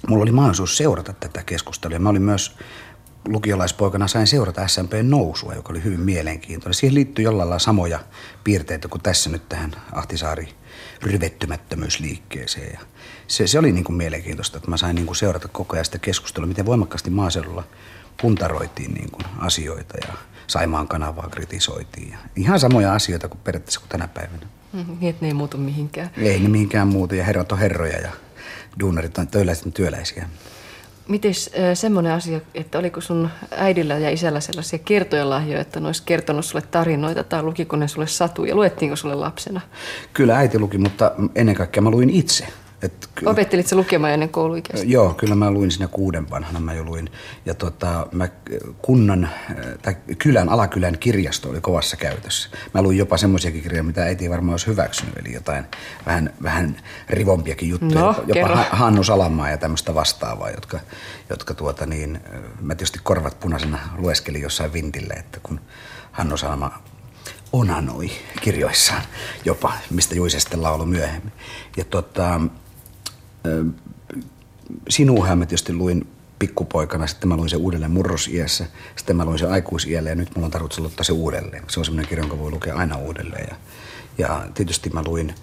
Speaker 3: mulla oli mahdollisuus seurata tätä keskustelua. Mä olin myös lukiolaispoikana sain seurata SMPn nousua, joka oli hyvin mielenkiintoinen. Siihen liittyy jollain lailla samoja piirteitä kuin tässä nyt tähän Ahtisaari ryvettymättömyysliikkeeseen. Ja se, se oli niin kuin mielenkiintoista, että mä sain niin kuin seurata koko ajan sitä keskustelua, miten voimakkaasti maaseudulla puntaroitiin niin kuin asioita ja Saimaan kanavaa kritisoitiin. Ja ihan samoja asioita kuin periaatteessa kuin tänä päivänä.
Speaker 2: Mm, niin, että ne ei muutu mihinkään.
Speaker 3: Ei ne mihinkään muutu ja herrat on herroja ja duunarit on töiläiset on työläisiä.
Speaker 2: Mites äh, semmoinen asia, että oliko sun äidillä ja isällä sellaisia kertojalahjoja, että ne olisi kertonut sulle tarinoita tai lukiko ne sulle satuja? Luettiinko sulle lapsena?
Speaker 3: Kyllä äiti luki, mutta ennen kaikkea mä luin itse.
Speaker 2: Et ky- Opettelit sä lukemaan ennen kouluikäistä?
Speaker 3: Joo, kyllä mä luin siinä kuuden vanhana mä jo luin. Ja tota, mä kunnan, tai kylän, alakylän kirjasto oli kovassa käytössä. Mä luin jopa semmoisiakin kirjoja, mitä äiti varmaan olisi hyväksynyt, eli jotain vähän, vähän rivompiakin juttuja.
Speaker 2: No,
Speaker 3: jopa kerro. Hannu Salamaa ja tämmöistä vastaavaa, jotka, jotka tuota niin, mä tietysti korvat punaisena lueskelin jossain vintille, että kun Hannu Salama onanoi kirjoissaan jopa, mistä Juise sitten laulu myöhemmin. Ja tota, Sinuuhan mä tietysti luin pikkupoikana, sitten mä luin sen uudelleen murrosiässä, sitten mä luin sen aikuisiällä ja nyt mulla on tarkoitus luottaa se uudelleen. Se on semmoinen kirja, jonka voi lukea aina uudelleen. Ja, ja tietysti mä luin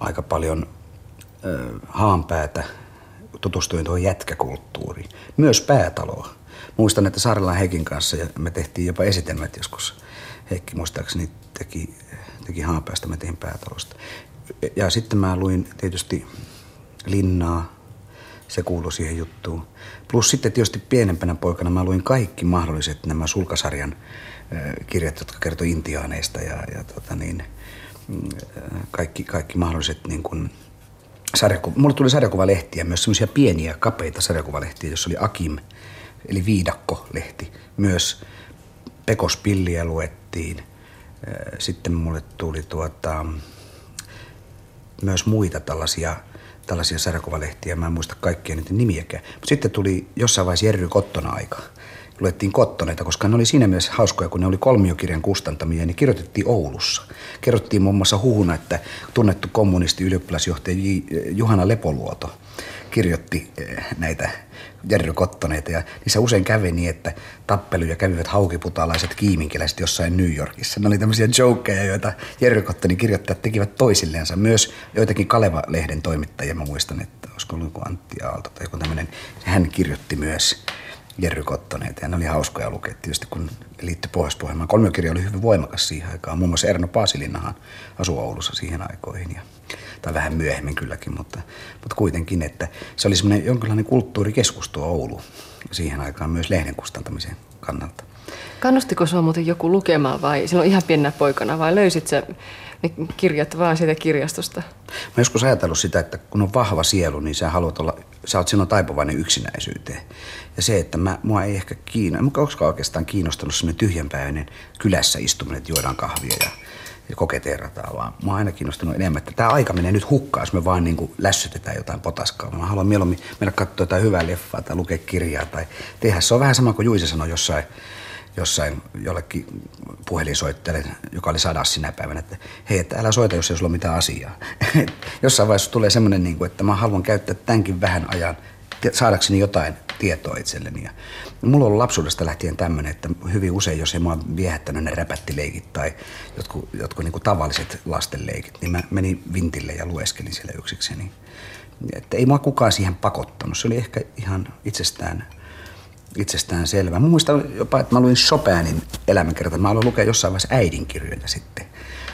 Speaker 3: aika paljon äh, haanpäätä, tutustuin tuohon jätkäkulttuuriin. Myös päätaloa. Muistan, että Saarellan Heikin kanssa ja me tehtiin jopa esitelmät joskus. Heikki muistaakseni teki, teki haanpäästä, me tein päätalosta. Ja sitten mä luin tietysti linnaa, se kuului siihen juttuun. Plus sitten tietysti pienempänä poikana mä luin kaikki mahdolliset nämä sulkasarjan kirjat, jotka kertoi intiaaneista ja, ja tota niin, mm, kaikki, kaikki mahdolliset niin kuin, sarjaku- Mulle tuli sarjakuvalehtiä, myös semmoisia pieniä, kapeita sarjakuvalehtiä, jossa oli Akim, eli viidakko-lehti. Myös Pekospilliä luettiin. Sitten mulle tuli tuota, myös muita tällaisia – tällaisia sarjakuvalehtiä, mä en muista kaikkia niiden nimiäkään. Mutta sitten tuli jossain vaiheessa Jerry Kotton aika. Luettiin Kottoneita, koska ne oli siinä mielessä hauskoja, kun ne oli kolmiokirjan kustantamia, niin kirjoitettiin Oulussa. Kerrottiin muun muassa huhuna, että tunnettu kommunisti ylioppilasjohtaja Juhana Lepoluoto kirjoitti eh, näitä Jerry Kottoneita ja niissä usein kävi niin, että tappeluja kävivät haukiputalaiset kiiminkiläiset jossain New Yorkissa. Ne oli tämmöisiä jokeja, joita Jerry Kottonin kirjoittajat tekivät toisilleensa. Myös joitakin Kaleva-lehden toimittajia, mä muistan, että olisiko ollut joku Antti Aalto tai joku tämmöinen. Hän kirjoitti myös Jerry Kottoneita ja ne oli hauskoja lukea tietysti, kun liittyi Pohjois-Pohjanmaan. Kolmiokirja oli hyvin voimakas siihen aikaan. Muun muassa Erno Paasilinnahan asui Oulussa siihen aikoihin. Ja tai vähän myöhemmin kylläkin, mutta, mutta kuitenkin, että se oli semmoinen jonkinlainen kulttuurikeskus tuo Oulu siihen aikaan myös lehden kustantamisen kannalta.
Speaker 2: Kannustiko sinua muuten joku lukemaan vai silloin ihan pienenä poikana vai löysit sä ne kirjat vaan siitä kirjastosta?
Speaker 3: Mä joskus ajatellut sitä, että kun on vahva sielu, niin sä haluat olla, sä oot silloin taipuvainen yksinäisyyteen. Ja se, että mä, mua ei ehkä kiinnosta, mä koskaan oikeastaan kiinnostanut semmoinen tyhjänpäinen kylässä istuminen, että juodaan kahvia ja ja koketeerataan, vaan mä oon aina kiinnostunut enemmän, että tämä aika menee nyt hukkaan, jos me vaan niin kuin lässytetään jotain potaskaa. Mä haluan mieluummin mennä katsoa jotain hyvää leffaa tai lukea kirjaa tai tehdä. Se on vähän sama kuin Juise sanoi jossain, jossain jollekin puhelinsoittajille, joka oli sadas sinä päivänä, että hei, että älä soita, jos ei sulla ole mitään asiaa. <laughs> jossain vaiheessa tulee semmoinen, niin että mä haluan käyttää tämänkin vähän ajan saadakseni jotain tietoa itselleni. Ja mulla on ollut lapsuudesta lähtien tämmöinen, että hyvin usein, jos ei mua viehättänyt ne räpättileikit tai jotkut, jotkut niin tavalliset lastenleikit, niin mä menin vintille ja lueskelin siellä yksikseni. Että ei mua kukaan siihen pakottanut. Se oli ehkä ihan itsestään, itsestään selvä. Mä muistan jopa, että mä luin Chopinin elämänkerta. Mä aloin lukea jossain vaiheessa äidinkirjoja sitten.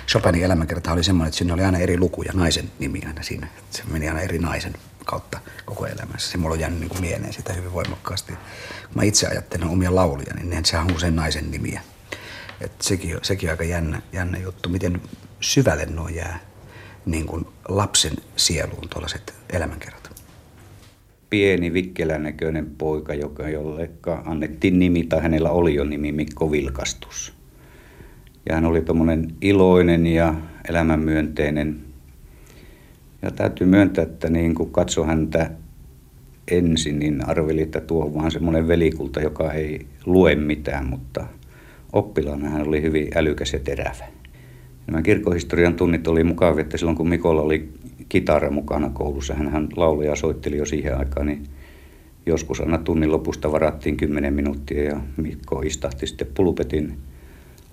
Speaker 3: Chopinin elämänkerta oli semmoinen, että siinä oli aina eri lukuja naisen nimi aina siinä. Se meni aina eri naisen kautta koko elämässä. Se mulla on jäänyt niin kuin mieleen sitä hyvin voimakkaasti. Kun mä itse ajattelen omia lauluja, niin sehän on usein naisen nimiä. Et sekin, sekin on aika jännä, jännä juttu, miten syvälle nuo jää niin kuin lapsen sieluun tuollaiset elämänkerrat.
Speaker 5: Pieni vikkelän näköinen poika, joka jolle annettiin nimi, tai hänellä oli jo nimi Mikko Vilkastus. Ja hän oli tuommoinen iloinen ja elämänmyönteinen ja täytyy myöntää, että niin kun katsoi häntä ensin, niin arveli, että tuo on vaan semmoinen velikulta, joka ei lue mitään, mutta oppilaana hän oli hyvin älykäs ja terävä. Nämä kirkkohistorian tunnit oli mukavia, että silloin kun Mikolla oli kitara mukana koulussa, hän, lauloi ja soitteli jo siihen aikaan, niin joskus aina tunnin lopusta varattiin 10 minuuttia ja Mikko istahti sitten pulpetin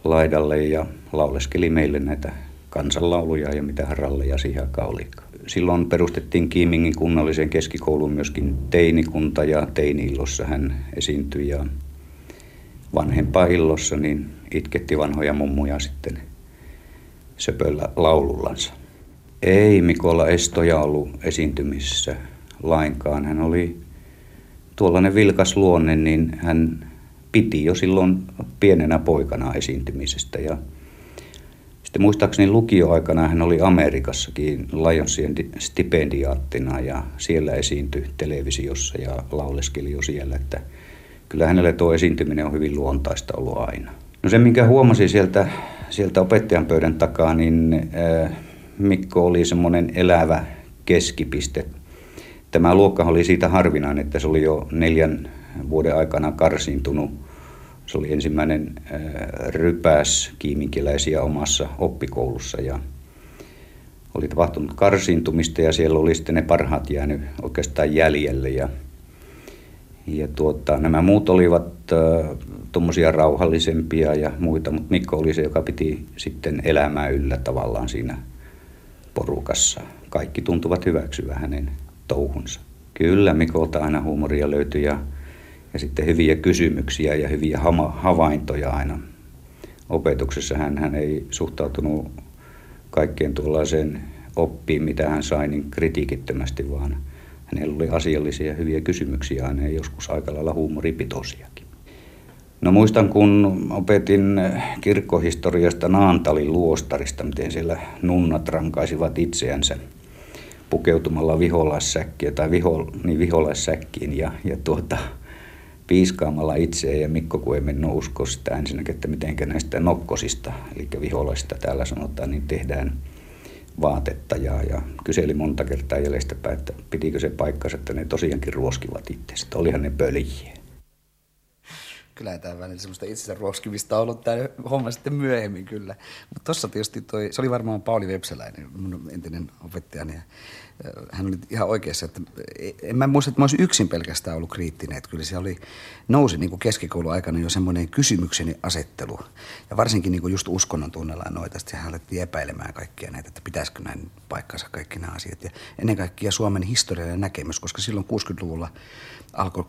Speaker 5: laidalle ja lauleskeli meille näitä kansanlauluja ja mitä ralleja siihen aikaan olikaan. Silloin perustettiin Kiimingin kunnallisen keskikouluun myöskin teinikunta ja teiniillossa hän esiintyi ja vanhempaa illossa niin itketti vanhoja mummuja sitten söpöllä laulullansa. Ei Mikolla Estoja ollut esiintymissä lainkaan. Hän oli tuollainen vilkas luonne, niin hän piti jo silloin pienenä poikana esiintymisestä. Ja sitten muistaakseni lukioaikana hän oli Amerikassakin Lionsien stipendiaattina ja siellä esiintyi televisiossa ja lauleskeli jo siellä, että kyllä hänelle tuo esiintyminen on hyvin luontaista ollut aina. No se, minkä huomasin sieltä, sieltä opettajan pöydän takaa, niin äh, Mikko oli semmoinen elävä keskipiste. Tämä luokka oli siitä harvinainen, että se oli jo neljän vuoden aikana karsiintunut. Se oli ensimmäinen äh, rypäs kiiminkiläisiä omassa oppikoulussa ja oli tapahtunut karsiintumista ja siellä oli sitten ne parhaat jäänyt oikeastaan jäljelle ja ja tuota, nämä muut olivat äh, tuommoisia rauhallisempia ja muita, mutta Mikko oli se, joka piti sitten elämää yllä tavallaan siinä porukassa. Kaikki tuntuvat hyväksyvän hänen touhunsa. Kyllä Mikolta aina huumoria löytyi ja, ja sitten hyviä kysymyksiä ja hyviä hama, havaintoja aina. Opetuksessa hän, hän ei suhtautunut kaikkeen tuollaiseen oppiin, mitä hän sai, niin kritiikittömästi, vaan hänellä oli asiallisia hyviä kysymyksiä aina ja joskus aika lailla huumoripitoisiakin. No muistan, kun opetin kirkkohistoriasta Naantalin luostarista, miten siellä nunnat rankaisivat itseänsä pukeutumalla viholaissäkkiä tai viho, niin viholaissäkkiin ja, ja tuota, piiskaamalla itseä. Ja Mikko kun ei mennyt usko sitä ensinnäkin, että miten näistä nokkosista, eli viholaisista täällä sanotaan, niin tehdään vaatetta. Ja, ja kyseli monta kertaa jäljestäpäin, että pitikö se paikkansa, että ne tosiaankin ruoskivat itse. Olihan ne pöljiä
Speaker 3: kyllä tämä välillä semmoista itsensä ruoskimista ollut tämä homma sitten myöhemmin kyllä. Mutta tuossa tietysti toi, se oli varmaan Pauli Vepsäläinen, mun entinen opettajani. Ja hän oli ihan oikeassa, että en mä muista, että mä olisin yksin pelkästään ollut kriittinen. Että kyllä se oli, nousi niin keskikoulun aikana jo semmoinen kysymykseni asettelu. Ja varsinkin niin kuin just uskonnon tunnella noita, sitten hän alettiin epäilemään kaikkia näitä, että pitäisikö näin paikkansa kaikki nämä asiat. Ja ennen kaikkea Suomen historiallinen näkemys, koska silloin 60-luvulla alkoi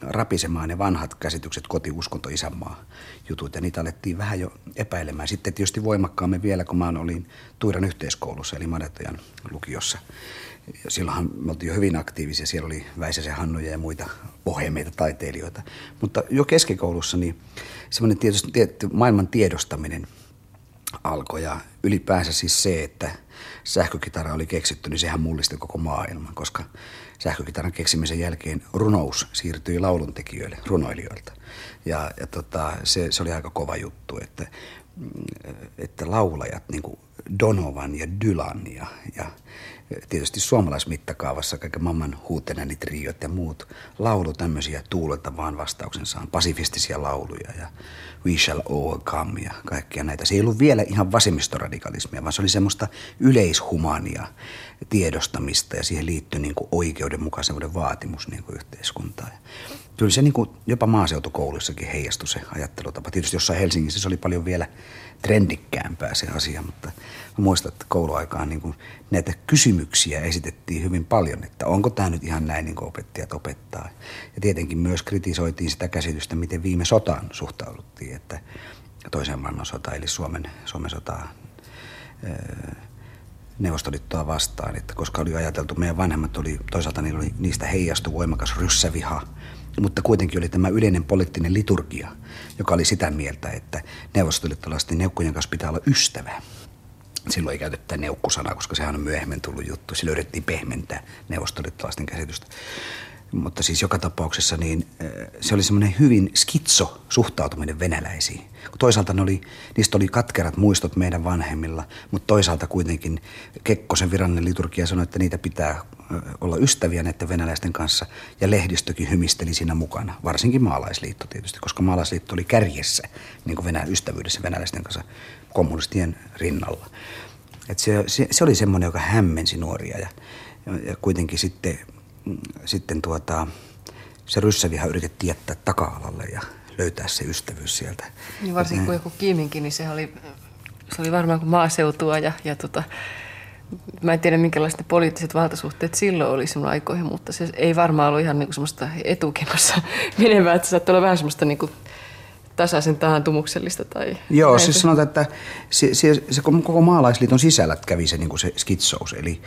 Speaker 3: rapisemaan ne vanhat käsitykset kotiuskonto, isänmaa jutut ja niitä alettiin vähän jo epäilemään. Sitten tietysti voimakkaammin vielä, kun mä olin Tuiran yhteiskoulussa eli Madetajan lukiossa. Silloinhan me oltiin jo hyvin aktiivisia. Siellä oli Väisäsen Hannoja ja muita bohemeita taiteilijoita. Mutta jo keskikoulussa niin semmoinen tietysti, tietty maailman tiedostaminen alkoi. Ja ylipäänsä siis se, että sähkökitara oli keksitty, niin sehän mullisti koko maailman, koska sähkökitaran keksimisen jälkeen runous siirtyi lauluntekijöille, runoilijoilta. Ja, ja tota, se, se oli aika kova juttu, että, että laulajat, niin kuin Donovan ja Dylan ja, ja tietysti suomalaismittakaavassa kaiken mamman huutenänit, riot ja muut laulu tämmöisiä tuulelta vaan vastauksensaan, pasifistisia lauluja ja We Shall Overcome ja kaikkia näitä. Se ei ollut vielä ihan vasemmistoradikalismia, vaan se oli semmoista yleishumania tiedostamista ja siihen liittyi niin oikeudenmukaisuuden vaatimus niin kuin yhteiskuntaan. Kyllä se niin kuin jopa maaseutukoulussakin heijastui se ajattelutapa. Tietysti jossain Helsingissä se oli paljon vielä trendikkäämpää se asia, mutta muistan, että kouluaikaan niin kuin näitä kysymyksiä esitettiin hyvin paljon, että onko tämä nyt ihan näin niin kuin opettajat opettaa. Ja tietenkin myös kritisoitiin sitä käsitystä, miten viime sotaan suhtauduttiin, että toisen maailmansota eli Suomen, Suomen sotaa Neuvostoliittoa vastaan, että koska oli ajateltu, meidän vanhemmat oli, toisaalta niillä oli, niistä heijastui voimakas ryssäviha, mutta kuitenkin oli tämä yleinen poliittinen liturgia, joka oli sitä mieltä, että neuvostoliittolaisten neukkujen kanssa pitää olla ystävä. Silloin ei käytetä neukkusanaa, koska sehän on myöhemmin tullut juttu. Sillä yritettiin pehmentää neuvostoliittolaisten käsitystä. Mutta siis joka tapauksessa niin se oli semmoinen hyvin skitso suhtautuminen venäläisiin. Toisaalta ne oli, niistä oli katkerat muistot meidän vanhemmilla, mutta toisaalta kuitenkin Kekkosen virallinen liturgia sanoi, että niitä pitää olla ystäviä näiden venäläisten kanssa. Ja lehdistökin hymisteli siinä mukana, varsinkin maalaisliitto tietysti, koska maalaisliitto oli kärjessä niin kuin venä, ystävyydessä venäläisten kanssa kommunistien rinnalla. Et se, se, se oli semmoinen, joka hämmensi nuoria ja, ja, kuitenkin sitten, sitten tuota, se ryssäviha yritettiin jättää taka-alalle ja löytää se ystävyys sieltä.
Speaker 2: Niin varsinkin kun joku Kiiminkin, niin se oli, se oli varmaan kuin maaseutua ja, ja tota, mä en tiedä minkälaiset ne poliittiset valtasuhteet silloin oli sinun aikoihin, mutta se ei varmaan ollut ihan niin kuin semmoista etukenossa <laughs> menevää, että se saattoi olla vähän semmoista niin kuin tasaisen taantumuksellista. Tai
Speaker 3: Joo,
Speaker 2: näin.
Speaker 3: siis sanotaan, että se, se, se koko maalaisliiton sisällä kävi se, niin kuin se skitsous. Eli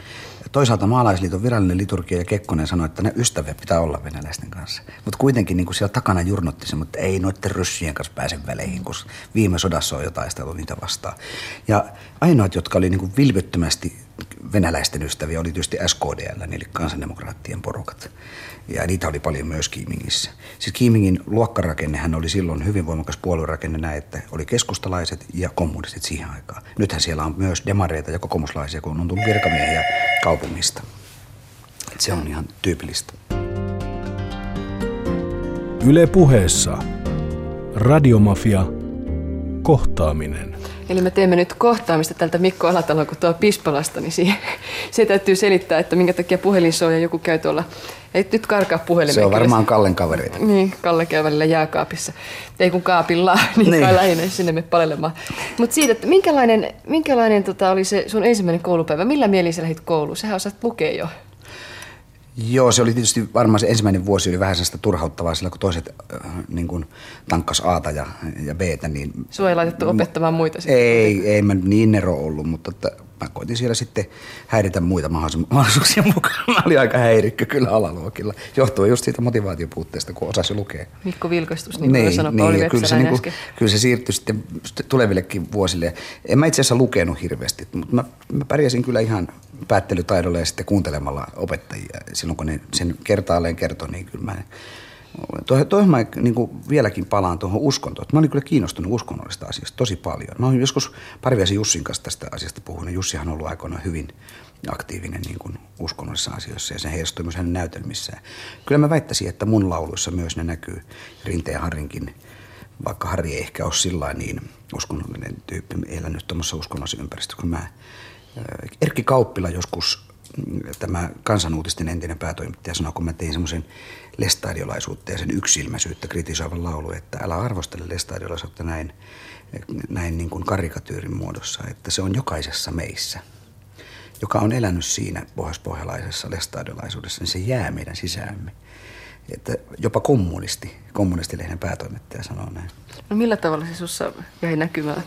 Speaker 3: toisaalta maalaisliiton virallinen liturgia ja Kekkonen sanoi, että ne ystäviä pitää olla venäläisten kanssa. Mutta kuitenkin niin kuin siellä takana jurnotti se, mutta ei noiden ryssien kanssa pääse väleihin, koska viime sodassa on jo taisteltu niitä vastaan. Ja ainoat, jotka oli niin kuin vilvyttömästi venäläisten ystäviä, oli tietysti SKDL, eli kansandemokraattien porukat. Ja niitä oli paljon myös Kiimingissä. Siis Kiimingin luokkarakennehän oli silloin hyvin voimakas puoluerakenne näin, että oli keskustalaiset ja kommunistit siihen aikaan. Nythän siellä on myös demareita ja kokoomuslaisia, kun on tullut virkamiehiä kaupungista. Et se on ihan tyypillistä.
Speaker 1: Yle puheessa. Radiomafia. Kohtaaminen.
Speaker 2: Eli me teemme nyt kohtaamista tältä Mikko Alatalon, kun tuo Pispalasta, niin siihen, se täytyy selittää, että minkä takia puhelin soi ja joku käy tuolla. Ei nyt karkaa puhelimeen.
Speaker 3: Se on varmaan Kallen kavereita.
Speaker 2: Niin, Kalle käy välillä jääkaapissa. Ei kun kaapilla, <laughs> niin,
Speaker 3: Niin.
Speaker 2: kai lähinnä sinne me palelemaan. Mutta siitä, että minkälainen, minkälainen tota, oli se sun ensimmäinen koulupäivä? Millä mielin sä lähdit kouluun? Sähän osaat lukea jo.
Speaker 3: Joo, se oli tietysti varmaan se ensimmäinen vuosi oli vähän sellaista turhauttavaa, sillä kun toiset äh, niin kuin tankkas Aata ja, ja Btä, niin...
Speaker 2: Sua ei laitettu opettamaan muita sitten.
Speaker 3: Ei, ei mä niin nero ollut, mutta että mä koitin siellä sitten häiritä muita mahdollis- mahdollisuuksien mukaan. Mä olin aika häirikkö kyllä alaluokilla. Johtuen just siitä motivaatiopuutteesta, kun osasi lukea.
Speaker 2: Mikko Vilkastus, niin, niin kuin sanoi Pauli
Speaker 3: ja kyllä se, niinku,
Speaker 2: äsken.
Speaker 3: kyllä se siirtyi sitten sitten tulevillekin vuosille. En mä itse asiassa lukenut hirveästi, mutta mä, mä pärjäsin kyllä ihan päättelytaidolla ja sitten kuuntelemalla opettajia. Silloin kun ne sen kertaalleen kertoi, niin kyllä mä... Tuohon, tuohon mä niin kuin vieläkin palaan tuohon uskontoon. Mä olin kyllä kiinnostunut uskonnollisesta asiasta tosi paljon. Mä olin joskus Parviaisen Jussin kanssa tästä asiasta puhunut. Jussihan on ollut aikoinaan hyvin aktiivinen niin kuin uskonnollisissa asioissa ja se heijastui myös hänen näytelmissään. Kyllä mä väittäisin, että mun lauluissa myös ne näkyy Rinteen Harrinkin vaikka Harri ei ehkä ole sillä niin uskonnollinen tyyppi, elänyt tuommoisessa uskonnollisessa ympäristössä kuin mä. Erkki Kauppila joskus, mm, tämä kansanuutisten entinen päätoimittaja, sanoi, kun mä tein semmoisen lestadiolaisuutta ja sen yksilmäisyyttä kritisoivan laulu, että älä arvostele lestadiolaisuutta näin, näin niin kuin karikatyyrin muodossa, että se on jokaisessa meissä joka on elänyt siinä pohjoispohjalaisessa lestadiolaisuudessa, niin se jää meidän sisäämme. Että jopa kommunisti, kommunistilehden päätoimittaja sanoo näin.
Speaker 2: No millä tavalla se sussa jäi näkymään?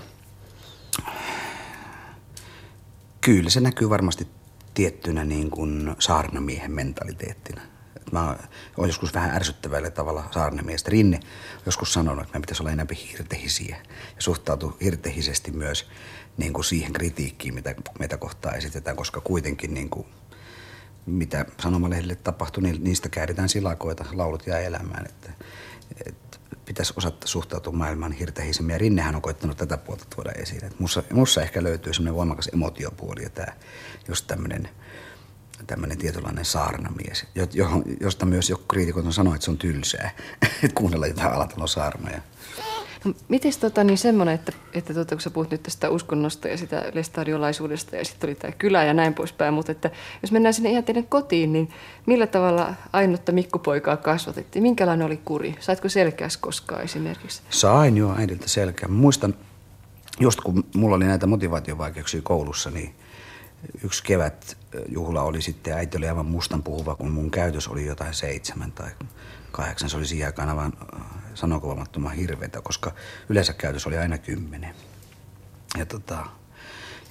Speaker 3: Kyllä se näkyy varmasti tiettynä niin kuin saarnamiehen mentaliteettina. Et Mä oon joskus vähän ärsyttävällä tavalla saarnamiestä. Rinne joskus sanonut, että meidän pitäisi olla enemmän hirtehisiä ja suhtautua hirtehisesti myös niin kuin siihen kritiikkiin, mitä meitä kohtaan esitetään, koska kuitenkin niin kuin, mitä sanomalehdille tapahtuu, niin niistä kääritään silakoita, laulut jää elämään. Että, että pitäisi osata suhtautua maailmaan hirtehisemmin. Ja Rinnehän on koittanut tätä puolta tuoda esiin. Että mussa, mussa ehkä löytyy semmoinen voimakas emotiopuoli ja tämä just tämmöinen tämmöinen tietynlainen saarnamies, josta myös joku kriitikot on sanonut, että se on tylsää, <laughs> että kuunnella jotain alatalon saarnoja.
Speaker 2: Mites tota, niin semmoinen, että, että tota, kun sä puhut nyt tästä uskonnosta ja sitä lestadiolaisuudesta ja sitten oli tämä kylä ja näin poispäin, mutta että jos mennään sinne ihan teidän kotiin, niin millä tavalla ainutta Mikkupoikaa kasvatettiin? Minkälainen oli kuri? Saitko selkääs koskaan esimerkiksi?
Speaker 3: Sain jo äidiltä selkeä. Mä muistan, just kun mulla oli näitä motivaatiovaikeuksia koulussa, niin yksi kevät juhla oli sitten, äiti oli aivan mustan puhuva, kun mun käytös oli jotain seitsemän tai kahdeksan. Se oli siihen aikaan aivan sanokovamattoman hirveätä, koska yleensä käytös oli aina kymmenen. Ja tota,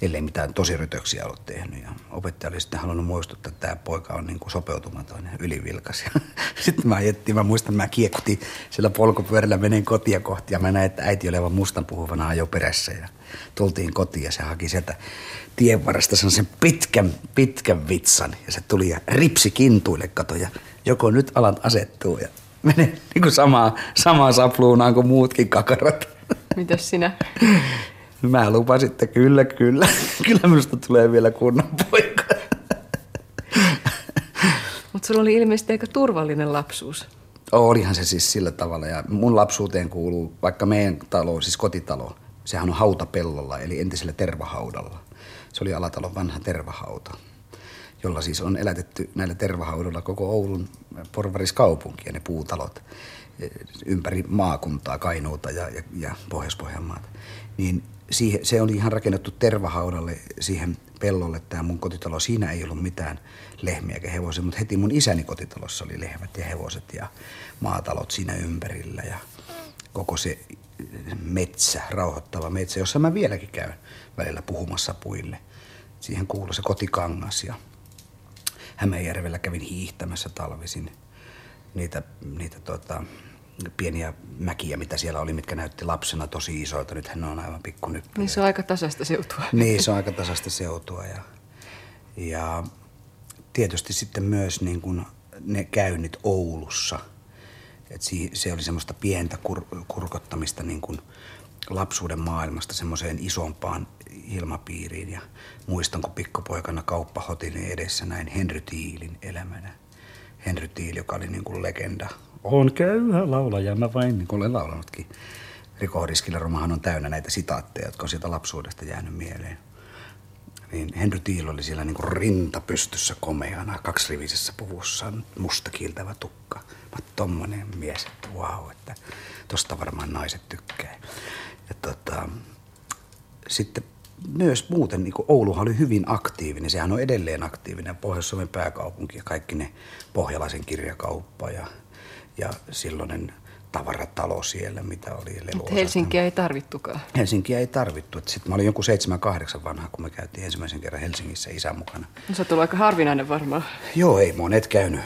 Speaker 3: ellei mitään tosi rötöksiä ollut tehnyt. Ja opettaja oli sitten halunnut muistuttaa, että tämä poika on niin kuin sopeutumaton ja ylivilkas. Ja <laughs> sitten mä ajettiin, mä muistan, mä kiekutin sillä polkupyörällä menen kotia kohti ja mä näin, että äiti oli aivan mustan puhuvana ajo perässä. Ja tultiin kotiin ja se haki sieltä tien varresta sen pitkän, pitkän vitsan. Ja se tuli ja ripsi kintuille kato ja joko nyt alat asettuu ja menee niin kuin samaa, samaa sapluunaan kuin muutkin kakarat.
Speaker 2: Mitäs sinä?
Speaker 3: Mä lupasin, että kyllä, kyllä. Kyllä minusta tulee vielä kunnon poika.
Speaker 2: Mutta sulla oli ilmeisesti aika turvallinen lapsuus.
Speaker 3: Olihan se siis sillä tavalla. Ja mun lapsuuteen kuuluu, vaikka meidän talo, siis kotitalo, sehän on hautapellolla, eli entisellä tervahaudalla. Se oli Alatalon vanha tervahauta, jolla siis on elätetty näillä tervahaudoilla koko Oulun porvariskaupunki ja ne puutalot eh, ympäri maakuntaa, Kainuuta ja, ja, ja Pohjois-Pohjanmaata. Niin siihen, se oli ihan rakennettu tervahaudalle siihen pellolle tämä mun kotitalo. Siinä ei ollut mitään lehmiä eikä hevosia, mutta heti mun isäni kotitalossa oli lehmät ja hevoset ja maatalot siinä ympärillä ja koko se metsä, rauhoittava metsä, jossa mä vieläkin käyn välillä puhumassa puille. Siihen kuuluu se kotikangas ja Hämeenjärvellä kävin hiihtämässä talvisin niitä, niitä tota, pieniä mäkiä, mitä siellä oli, mitkä näytti lapsena tosi isoilta. Nythän ne on aivan pikkunyppyjä.
Speaker 2: Niin se on aika tasasta seutua.
Speaker 3: Niin, se on aika tasasta seutua. Ja, ja tietysti sitten myös niin kuin ne käynnit Oulussa. Et se oli semmoista pientä kur- kurkottamista niin kuin lapsuuden maailmasta semmoiseen isompaan ilmapiiriin. Ja muistan, kun pikkupoikana kauppahotelin edessä näin Henry Tiilin elämänä. Henry Tiil, joka oli niin kuin legenda on käyhä laulaja, mä vain niin olen laulanutkin. Riko romahan on täynnä näitä sitaatteja, jotka on sieltä lapsuudesta jäänyt mieleen. Niin Henry Tiil oli siellä niin kuin rinta pystyssä komeana, kaksirivisessä puvussa, musta kiiltävä tukka. Mä tommonen mies, että wow, että tosta varmaan naiset tykkää. Ja tota, sitten myös muuten, niin kuin Ouluhan oli hyvin aktiivinen, sehän on edelleen aktiivinen, Pohjois-Suomen pääkaupunki ja kaikki ne pohjalaisen kirjakauppa ja ja silloinen tavaratalo siellä, mitä oli
Speaker 2: Mutta Helsinkiä ei tarvittukaan.
Speaker 3: Helsinkiä ei tarvittu. Sitten mä olin joku 7-8 vanha, kun me käytiin ensimmäisen kerran Helsingissä isän mukana.
Speaker 2: No, sä aika harvinainen varmaan.
Speaker 3: Joo, ei monet käynyt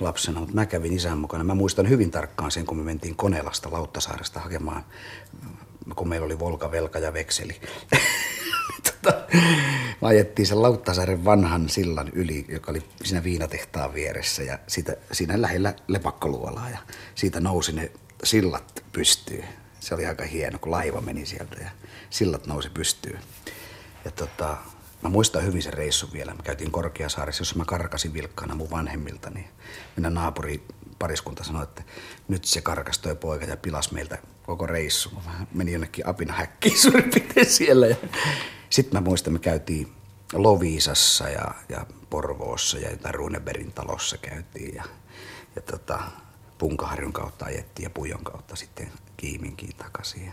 Speaker 3: lapsena, mutta mä kävin isän mukana. Mä muistan hyvin tarkkaan sen, kun me mentiin Konelasta Lauttasaaresta hakemaan, kun meillä oli Volka, ja vekseli. <laughs> tota, me ajettiin sen Lauttasaaren vanhan sillan yli, joka oli siinä viinatehtaan vieressä ja siitä, siinä lähellä lepakkoluolaa ja siitä nousi ne sillat pystyyn. Se oli aika hieno, kun laiva meni sieltä ja sillat nousi pystyyn. Ja tota, mä muistan hyvin sen reissun vielä. Me käytiin Korkeasaaressa, jossa mä karkasin vilkkana mun vanhemmilta, niin minä naapuri pariskunta sanoi, että nyt se karkastoi poika ja pilas meiltä koko reissu. Mä menin jonnekin apina häkkiin <laughs> suurin piirtein siellä. Ja sitten mä muistan, me käytiin Loviisassa ja, ja Porvoossa ja jotain Runeberin talossa käytiin ja, ja tota, Punkaharjun kautta ajettiin ja Pujon kautta sitten Kiiminkiin takaisin.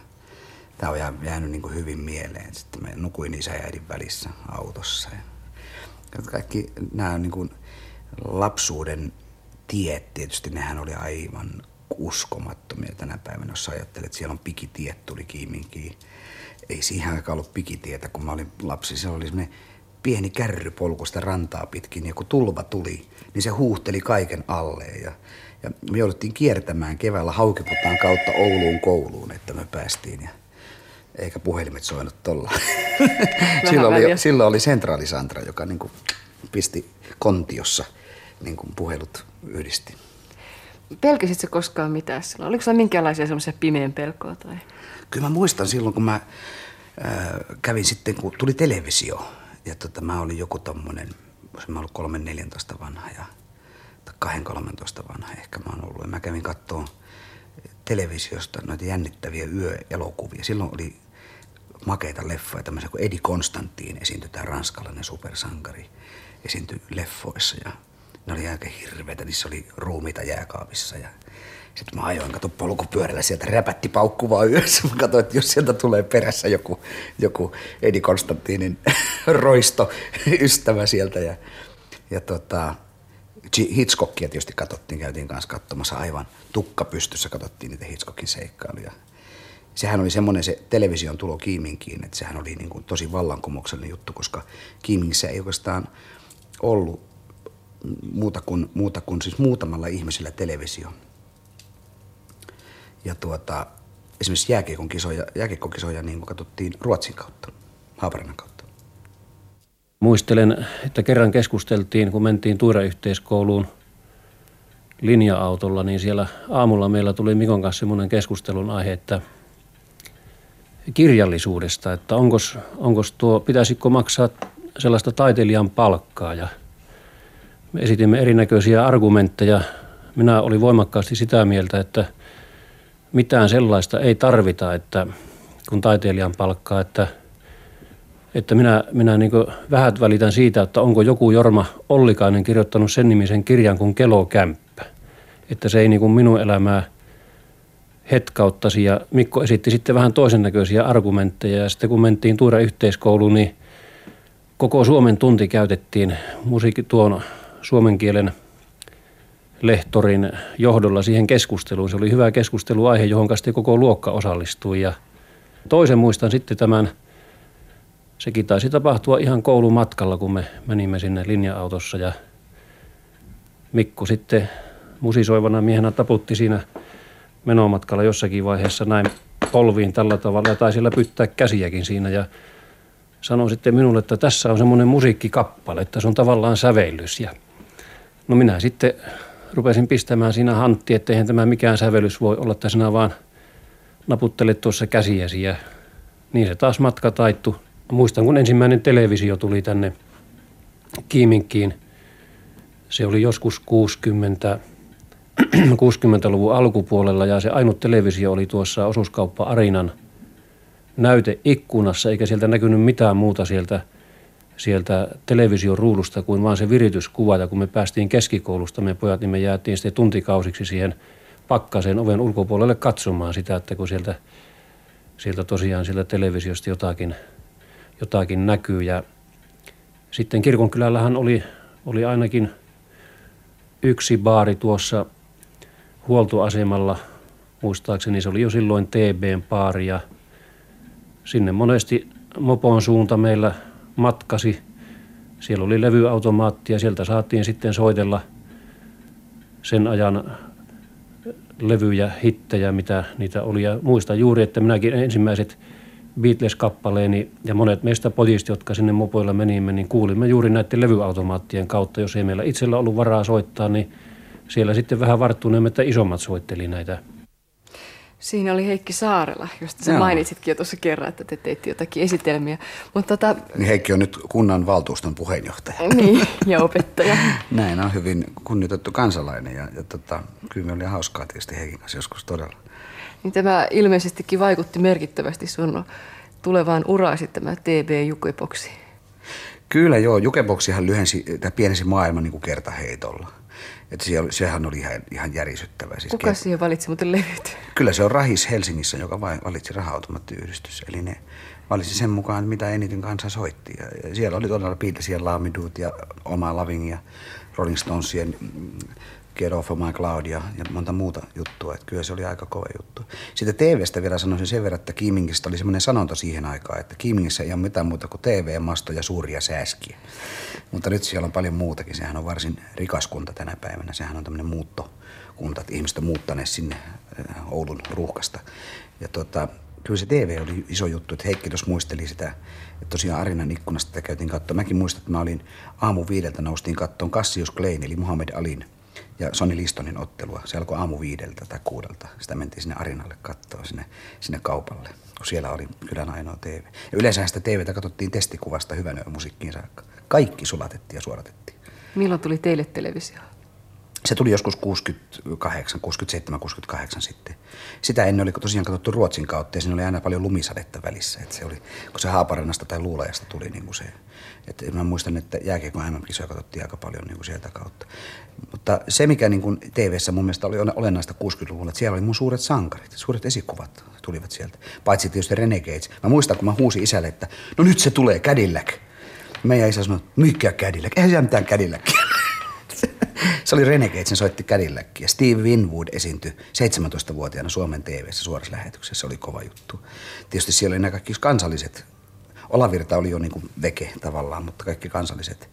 Speaker 3: Tämä on jäänyt niin kuin hyvin mieleen. Sitten me nukuin isä ja äidin välissä autossa. Ja kaikki nämä on niin kuin lapsuuden tiet, tietysti nehän oli aivan uskomattomia tänä päivänä, jos ajattelet, että siellä on pikitiet tuli Kiiminkiin ei siihen aikaan ollut pikitietä, kun mä olin lapsi. Se oli semmoinen pieni kärrypolku sitä rantaa pitkin, ja kun tulva tuli, niin se huuhteli kaiken alle. Ja, ja me jouduttiin kiertämään keväällä Haukiputaan kautta Ouluun kouluun, että me päästiin. Ja, eikä puhelimet soinut tuolla. silloin, oli, silloin oli Centrali Sandra, joka niin kuin pisti kontiossa niin kuin puhelut yhdisti.
Speaker 2: Pelkäsitkö koskaan mitään silloin? Oliko sinulla minkäänlaisia semmoisia pimeän pelkoa? Tai?
Speaker 3: Kyllä mä muistan silloin, kun mä äh, kävin sitten, kun tuli televisio. Ja tota, mä olin joku tommonen, mä ollut 3-14 vanha ja, tai 2-13 vanha ehkä mä oon ollut. Ja mä kävin katsoa televisiosta noita jännittäviä yöelokuvia. Silloin oli makeita leffoja, tämmöisiä kuin Edi Konstantin esiintyi, tämä ranskalainen supersankari, esiintyi leffoissa ja ne oli aika hirveitä, niissä oli ruumiita jääkaapissa ja sitten mä ajoin, kato polkupyörällä sieltä räpätti paukkuvaa yössä. Mä katsoin, että jos sieltä tulee perässä joku, joku Edi Konstantinin <laughs> roisto ystävä sieltä. Ja, ja tota, Hitchcockia tietysti katsottiin, käytiin kanssa katsomassa aivan tukka pystyssä, katsottiin niitä Hitchcockin seikkailuja. Sehän oli semmoinen se television tulo Kiiminkiin, että sehän oli niin kuin tosi vallankumouksellinen juttu, koska Kiimingissä ei oikeastaan ollut muuta kuin, muuta kuin siis muutamalla ihmisellä televisio. Ja tuota, esimerkiksi jääkiekon kisoja, jääkiekkokisoja niin katsottiin Ruotsin kautta, Haaparannan kautta.
Speaker 6: Muistelen, että kerran keskusteltiin, kun mentiin Tuira-yhteiskouluun linja-autolla, niin siellä aamulla meillä tuli Mikon kanssa semmoinen keskustelun aihe, että kirjallisuudesta, että onkos, onkos tuo, pitäisikö maksaa sellaista taiteilijan palkkaa ja me esitimme erinäköisiä argumentteja. Minä olin voimakkaasti sitä mieltä, että – mitään sellaista ei tarvita, että kun taiteilijan palkkaa, että että minä, minä niin vähät välitän siitä, että onko joku Jorma Ollikainen kirjoittanut sen nimisen kirjan kuin Kelokämppä. Että se ei niin minun elämää hetkauttasi ja Mikko esitti sitten vähän toisen näköisiä argumentteja ja sitten kun mentiin Tuura yhteiskouluun, niin koko Suomen tunti käytettiin musiikki tuon suomen kielen lehtorin johdolla siihen keskusteluun. Se oli hyvä keskusteluaihe, johon sitten koko luokka osallistui. Ja toisen muistan sitten tämän – sekin taisi tapahtua ihan koulumatkalla, kun me menimme sinne linja-autossa. Ja Mikku sitten musisoivana miehenä taputti siinä menomatkalla jossakin vaiheessa näin polviin tällä tavalla ja taisi läpyttää käsiäkin siinä. Ja sanoi sitten minulle, että tässä on semmoinen musiikkikappale, että se on tavallaan sävellys ja no minä sitten rupesin pistämään siinä hantti, että eihän tämä mikään sävellys voi olla, että sinä vaan naputtelet tuossa käsiäsi ja niin se taas matka taittu muistan, kun ensimmäinen televisio tuli tänne Kiiminkkiin. Se oli joskus 60, 60-luvun <clears throat> alkupuolella ja se ainut televisio oli tuossa osuuskauppa Arinan näyteikkunassa, eikä sieltä näkynyt mitään muuta sieltä, sieltä television ruudusta kuin vaan se virityskuva. Ja kun me päästiin keskikoulusta, me pojat, niin me jäätiin sitten tuntikausiksi siihen pakkaseen oven ulkopuolelle katsomaan sitä, että kun sieltä, sieltä tosiaan sieltä televisiosta jotakin – jotakin näkyy. Ja sitten kirkonkylällähän oli, oli ainakin yksi baari tuossa huoltoasemalla. Muistaakseni se oli jo silloin TBn baari ja sinne monesti Mopon suunta meillä matkasi. Siellä oli levyautomaatti ja sieltä saatiin sitten soitella sen ajan levyjä, hittejä, mitä niitä oli. Ja muista juuri, että minäkin ensimmäiset – Beatles-kappaleeni ja monet meistä pojista, jotka sinne mopoilla menimme, niin kuulimme juuri näiden levyautomaattien kautta. Jos ei meillä itsellä ollut varaa soittaa, niin siellä sitten vähän varttuneemme, että isommat soitteli näitä.
Speaker 2: Siinä oli Heikki Saarela, josta sä Joo. mainitsitkin jo tuossa kerran, että te teitte jotakin esitelmiä.
Speaker 3: Mutta tota... niin Heikki on nyt kunnan valtuuston puheenjohtaja. <laughs>
Speaker 2: niin, ja opettaja. <laughs>
Speaker 3: Näin on hyvin kunnioitettu kansalainen ja, ja tota, kyllä me oli hauskaa tietysti Heikin kanssa joskus todella
Speaker 2: niin tämä ilmeisestikin vaikutti merkittävästi sun tulevaan uraasi tämä TB Jukeboksi.
Speaker 3: Kyllä joo, Jukeboksihan lyhensi, tai pienesi maailman niin kuin kertaheitolla. Että siellä, sehän oli ihan, ihan järisyttävä.
Speaker 2: Siis Kuka siihen valitsi muuten levyt?
Speaker 3: Kyllä se on Rahis Helsingissä, joka valitsi raha-automaattiyhdistys. Eli ne valitsi sen mukaan, mitä eniten kansa soitti. Ja siellä oli todella Beatlesia, Laamidut ja Oma Laving ja Rolling Stonesien Get Off of My Cloud ja, ja monta muuta juttua. Että kyllä se oli aika kova juttu. Sitten TVstä vielä sanoisin sen verran, että Kiimingistä oli semmoinen sanonta siihen aikaan, että Kiimingissä ei ole mitään muuta kuin TV-masto ja suuria sääskiä. Mutta nyt siellä on paljon muutakin. Sehän on varsin rikas kunta tänä päivänä. Sehän on tämmöinen muuttokunta, että ihmiset on muuttaneet sinne äh, Oulun ruuhkasta. Ja tota, kyllä se TV oli iso juttu, että Heikki tuossa muisteli sitä, että tosiaan Arinan ikkunasta tätä käytiin katsoa. Mäkin muistan, että mä olin aamu viideltä noustiin kattoon Cassius Klein, eli Muhammad Alin ja Sony Listonin ottelua. Se alkoi aamu viideltä tai kuudelta. Sitä mentiin sinne Arinalle katsoa sinne, sinne kaupalle, kun siellä oli kylän ainoa TV. Ja yleensä sitä TVtä katsottiin testikuvasta hyvän musiikkiin saakka. Kaikki sulatettiin ja suoratettiin.
Speaker 2: Milloin tuli teille televisio?
Speaker 3: Se tuli joskus 68, 67, 68 sitten. Sitä ennen oli tosiaan katsottu Ruotsin kautta ja siinä oli aina paljon lumisadetta välissä. Että se oli, kun se Haaparannasta tai Luulajasta tuli niin kuin se. Että mä muistan, että jääkiekon MM-kisoja katsottiin aika paljon niin kuin sieltä kautta. Mutta se, mikä niin kuin TV-ssä mun mielestä oli olennaista 60-luvulla, että siellä oli mun suuret sankarit, suuret esikuvat tulivat sieltä. Paitsi tietysti Renegades. Mä muistan, kun mä huusin isälle, että no nyt se tulee Cadillac. Meidän isä sanoi, mikä Cadillac? Eihän siellä mitään Cadillacia. <laughs> se oli Renegade, sen soitti Cadillacia. Steve Winwood esiintyi 17-vuotiaana Suomen TV-ssä suorassa lähetyksessä. Se oli kova juttu. Tietysti siellä oli nämä kaikki kansalliset. Olavirta oli jo niin kuin veke tavallaan, mutta kaikki kansalliset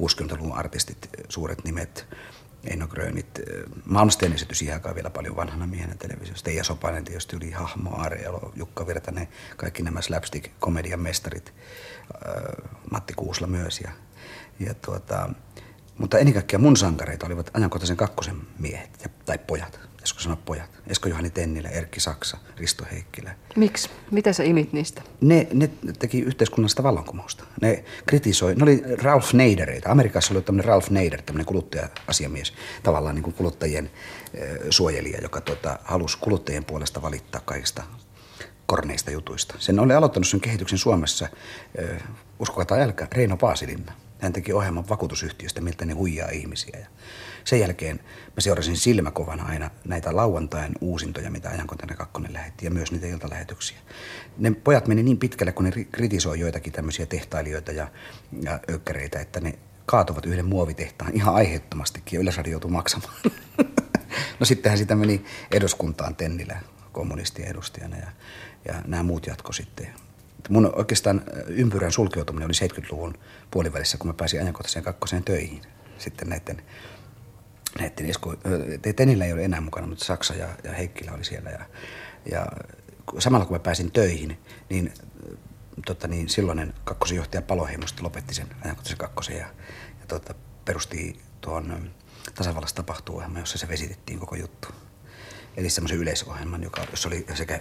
Speaker 3: 60-luvun artistit, suuret nimet, Eino Grönit. Malmsteen esityy siihen vielä paljon vanhana miehenä televisiossa. Teija Sopanen tietysti oli hahmo, Aarejalo, Jukka Virtanen, kaikki nämä slapstick-komedian mestarit, Matti Kuusla myös. Ja, ja tuota, mutta ennen kaikkea mun sankareita olivat ajankohtaisen kakkosen miehet ja, tai pojat. Esko sanoa pojat. Esko Juhani Tennilä, Erkki Saksa, Risto Heikkilä.
Speaker 2: Miksi? Mitä sä imit niistä?
Speaker 3: Ne, ne teki yhteiskunnallista vallankumousta. Ne kritisoi, ne oli Ralph Neidereitä. Amerikassa oli tämmöinen Ralph Neider, tämmöinen kuluttaja-asiamies, tavallaan niin kuin kuluttajien suojelija, joka tuota, halusi kuluttajien puolesta valittaa kaikista korneista jutuista. Sen oli aloittanut sen kehityksen Suomessa, äh, uskokaa tai älkää, Reino Paasilinna. Hän teki ohjelman vakuutusyhtiöstä, miltä ne huijaa ihmisiä. Ja sen jälkeen mä seurasin silmäkovana aina näitä lauantain uusintoja, mitä ajankohtainen kakkonen lähetti, ja myös niitä iltalähetyksiä. Ne pojat meni niin pitkälle, kun ne kritisoi joitakin tämmöisiä tehtailijoita ja, ja ökkäreitä, että ne kaatovat yhden muovitehtaan ihan aiheettomastikin, ja Yleisradio joutui maksamaan. <laughs> no sittenhän sitä meni eduskuntaan Tennilä kommunistien edustajana, ja, ja nämä muut jatko sitten. Mun oikeastaan ympyrän sulkeutuminen oli 70-luvun puolivälissä, kun mä pääsin ajankohtaiseen kakkoseen töihin. Sitten näiden, näiden isku, Tenillä ei ole enää mukana, mutta Saksa ja, ja Heikkilä oli siellä. Ja, ja samalla kun mä pääsin töihin, niin, tota, niin silloinen kakkosenjohtaja Paloheimosta lopetti sen ajankohtaisen kakkosen ja, ja tota, perusti tuon tasavallassa tapahtuu jossa se vesitettiin koko juttu eli semmoisen yleisohjelman, joka, jossa oli sekä